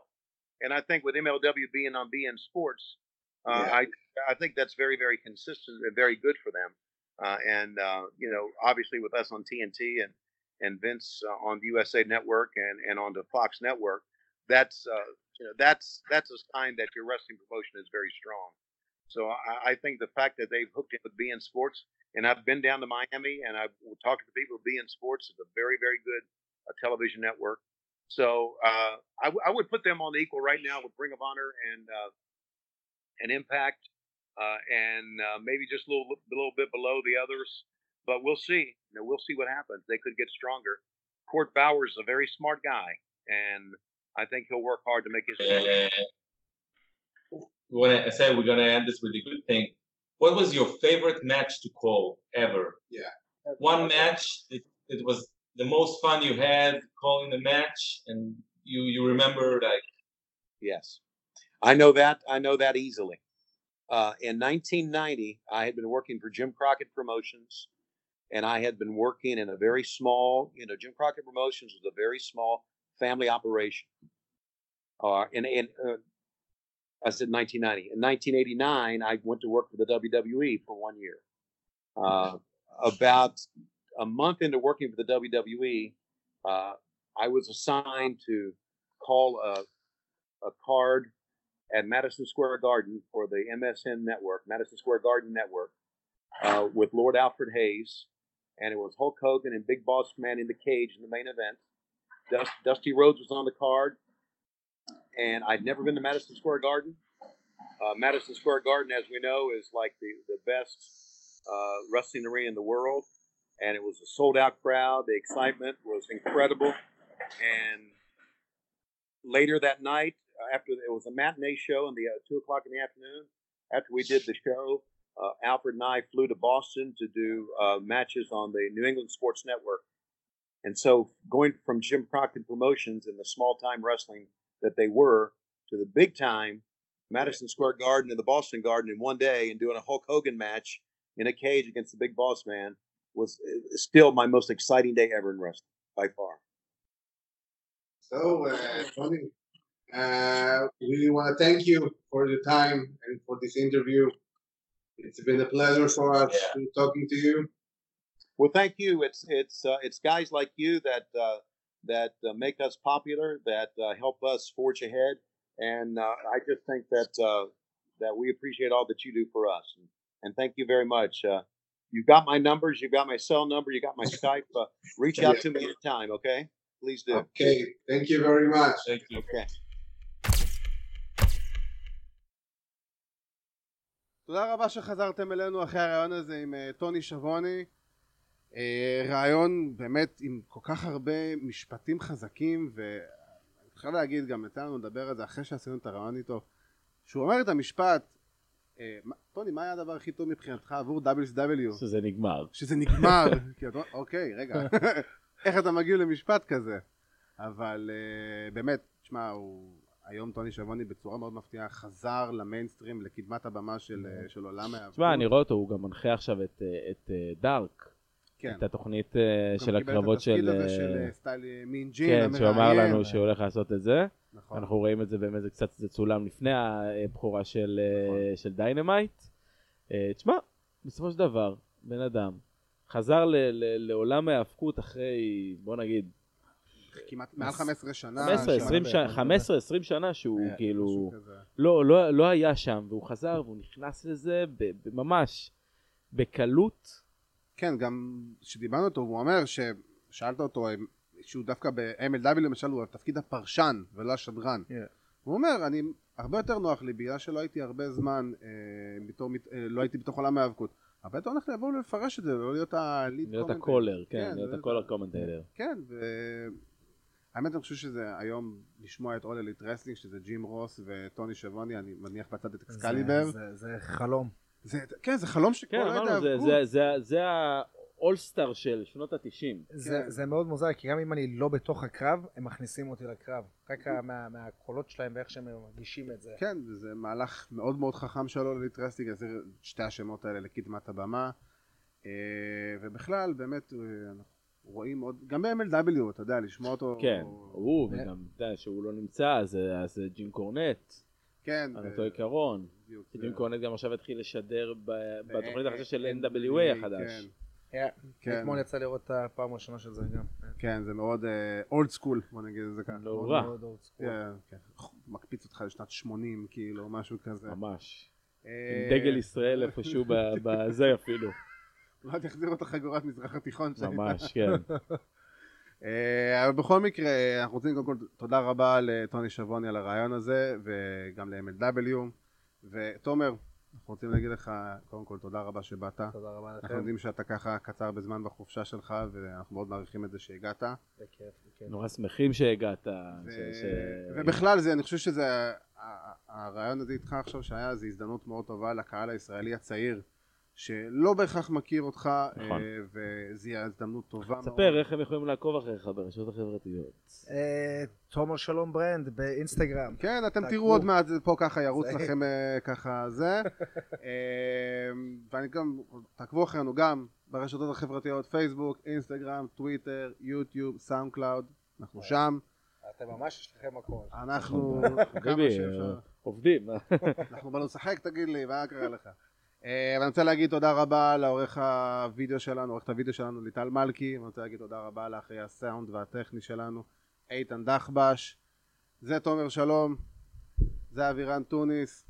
And I think with MLW being on beIN Sports, uh, yeah. I I think that's very very consistent and very good for them. Uh, and uh, you know, obviously with us on TNT and and Vince uh, on the USA Network and and on the Fox Network, that's uh, you know that's that's a sign that your wrestling promotion is very strong. So I, I think the fact that they've hooked in with beIN Sports, and I've been down to Miami and I've talked to people. beIN Sports is a very very good uh, television network. So uh, I, w- I would put them on the equal right now with Ring of Honor and uh, and Impact, uh, and uh, maybe just a little a little bit below the others. But we'll see. You know, we'll see what happens. They could get stronger. Court Bauer is a very smart guy, and I think he'll work hard to make his. Uh,
when I said we're gonna end this with a good thing, what was your favorite match to call ever?
Yeah.
One match it, it was the most fun you had calling the match, and you you remember like.
Yes, I know that. I know that easily. Uh, in 1990, I had been working for Jim Crockett Promotions, and I had been working in a very small, you know, Jim Crockett Promotions was a very small family operation. Uh, in, in uh, I said 1990. In 1989, I went to work for the WWE for one year. Uh, about a month into working for the WWE, uh, I was assigned to call a, a card at Madison Square Garden for the MSN network, Madison Square Garden network, uh, with Lord Alfred Hayes and it was Hulk Hogan and Big Boss Man in the cage in the main event. Dust, Dusty Rhodes was on the card, and I'd never been to Madison Square Garden. Uh, Madison Square Garden, as we know, is like the the best uh, wrestling arena in the world, and it was a sold out crowd. The excitement was incredible, and later that night, uh, after it was a matinee show in the uh, two o'clock in the afternoon, after we did the show, uh, Alfred and I flew to Boston to do uh, matches on the New England Sports Network. And so, going from Jim Crockett Promotions and the small time wrestling that they were to the big time Madison Square Garden and the Boston Garden in one day and doing a Hulk Hogan match in a cage against the Big Boss Man was uh, still my most exciting day ever in wrestling by far.
So, uh, Tony, uh, we want to thank you for your time and for this interview. It's been a pleasure for us
Yeah.
talking to you.
Well, thank you. It's it's uh, it's guys like you that uh, that uh, make us popular, that uh, help us forge ahead, and uh, I just think that uh, that we appreciate all that you do for us, and, and thank you very much. Uh, you've got my numbers, you've got my cell number, you got my Skype. Uh, reach out to me anytime, okay? Please do.
Okay, thank you very much.
Thank you.
Okay.
תודה רבה שחזרתם אלינו אחרי הרעיון הזה עם אה, טוני שבוני. אה, רעיון באמת עם כל כך הרבה משפטים חזקים ואני חייב להגיד גם יצא לנו לדבר על זה אחרי שעשינו את הרעיון איתו שהוא אומר את המשפט אה, טוני מה היה הדבר הכי טוב מבחינתך עבור WCW
שזה נגמר.
שזה נגמר. *laughs* אוקיי רגע. *laughs* איך אתה מגיע למשפט כזה? אבל אה, באמת תשמע הוא היום טוני שבוני בצורה מאוד מפתיעה חזר למיינסטרים לקדמת הבמה של, של עולם
תשמע, אני רואה אותו, הוא גם מנחה עכשיו את, את דארק,
כן.
את התוכנית אה,
הוא
של
גם קיבל
הקרבות
את התפקיד
של...
הזה של
אה,
אה, סטייל אה, מין ג'ין
כן, שהוא אמר. לנו שהוא הולך לעשות את זה.
נכון.
אנחנו רואים את זה באמת, זה קצת זה צולם לפני הבכורה של, אה,
נכון.
של דיינמייט. אה, תשמע, בסופו של דבר, בן אדם חזר ל, ל, לעולם ההיאבקות אחרי, בוא נגיד,
כמעט מעל 15 שנה
15, 20
הרבה,
שנה,
הרבה.
15, 20 שנה שהוא
היה
כאילו. לא, לא, לא היה שם, והוא חזר והוא נכנס לזה ממש בקלות.
כן גם כשדיברנו איתו הוא אומר ששאלת אותו אה, שהוא דווקא ב-MLW למשל הוא תפקיד הפרשן ולא השדרן
Yeah.
הוא אומר אני הרבה יותר נוח לי בגלל שלא הייתי הרבה זמן אה, בתור, אה, לא הייתי בתוך עולם ההיאבקות הרבה יותר לי לבוא ולפרש את זה לא להיות ה-lead
להיות. ה-color, כן,
כן,
להיות ה-color commentator.
כן, ו... האמת אני חושב שזה היום לשמוע את אול אליט רסלינג שזה ג'ים רוס וטוני שאבוני אני מניח בצד את אקסקליבר
זה- זה- זה חלום.
זה, כן זה חלום שכל
כן,
אוהד
אמרנו, זה- זה- זה- זה ה-all-star של שנות התשעים.
זה,
כן.
זה מאוד מוזר, כי גם אם אני לא בתוך הקרב, הם מכניסים אותי לקרב. רק מה, מהקולות שלהם ואיך שהם מרגישים את זה.
כן וזה מהלך מאוד מאוד חכם של אול אליט רסלינג להחזיר שתי השמות האלה לקדמת הבמה אה, ובכלל באמת אה, אנחנו רואים עוד גם ב-MLW אתה יודע לשמוע אותו
כן, הוא, וגם, אתה יודע, שהוא לא נמצא, אז אז זה ג'ים קורנט,
כן
על
ו-
אותו עיקרון.
זה-
קורנט גם עכשיו התחיל לשדר ב-
ב-
בתוכנית החדשה של
אה,
NWA החדש.
כן, כן.
אתמול יצא לראות את הפעם הראשונה של זה גם.
כן זה מאוד אולד סקול בוא נגיד את זה ככה
לא
מאוד
רע.
כן, כן. מקפיץ אותך לשנת 80 כאילו משהו כזה.
ממש.
אה,
עם דגל ישראל איפשהו ב- *laughs* בזה אפילו.
אולי תחזיר אותך חגורת מזרח התיכון.
ממש, כן. *laughs*
אה, אבל בכל מקרה אנחנו רוצים קודם כל תודה רבה לטוני שבוני על הרעיון הזה וגם ל-MLW ותומר אנחנו רוצים להגיד לך קודם כל תודה רבה שבאת.
תודה רבה
אנחנו
לכם.
יודעים שאתה ככה קצר בזמן בחופשה שלך ואנחנו מאוד מעריכים את זה שהגעת.
בכיף, בכיף.
נורא שמחים שהגעת.
ו-
ש- ש-
ובכלל זה אני חושב שזה הרעיון הזה איתך עכשיו שהיה זה הזדמנות מאוד טובה לקהל הישראלי הצעיר שלא בהכרח מכיר אותך
נכון.
אה, יהיה הזדמנות טובה מאוד.
ספר איך הם יכולים לעקוב אחריך ברשתות החברתיות.
אה, תומר שלום ברנד באינסטגרם.
כן אתם. תראו עוד מעט זה פה ככה ירוץ
זה-
לכם אה, ככה זה *laughs* ואני גם תעקבו אחרינו גם ברשתות החברתיות פייסבוק אינסטגרם טוויטר יוטיוב SoundCloud אנחנו שם
אתם ממש יש לכם הכל.
אנחנו כמה
ביבי,
שאפשר
עובדים.
אנחנו באנו לשחק תגיד לי מה קרה לך ואני רוצה להגיד תודה רבה לעורך הוידאו שלנו עורכת הוידאו שלנו ליטל מלכי ואני רוצה להגיד תודה רבה לאחראי הסאונד והטכני שלנו איתן דחבש. זה תומר שלום זה אבירן טוניס.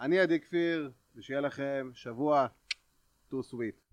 אני עדי כפיר ושיהיה לכם שבוע too
sweet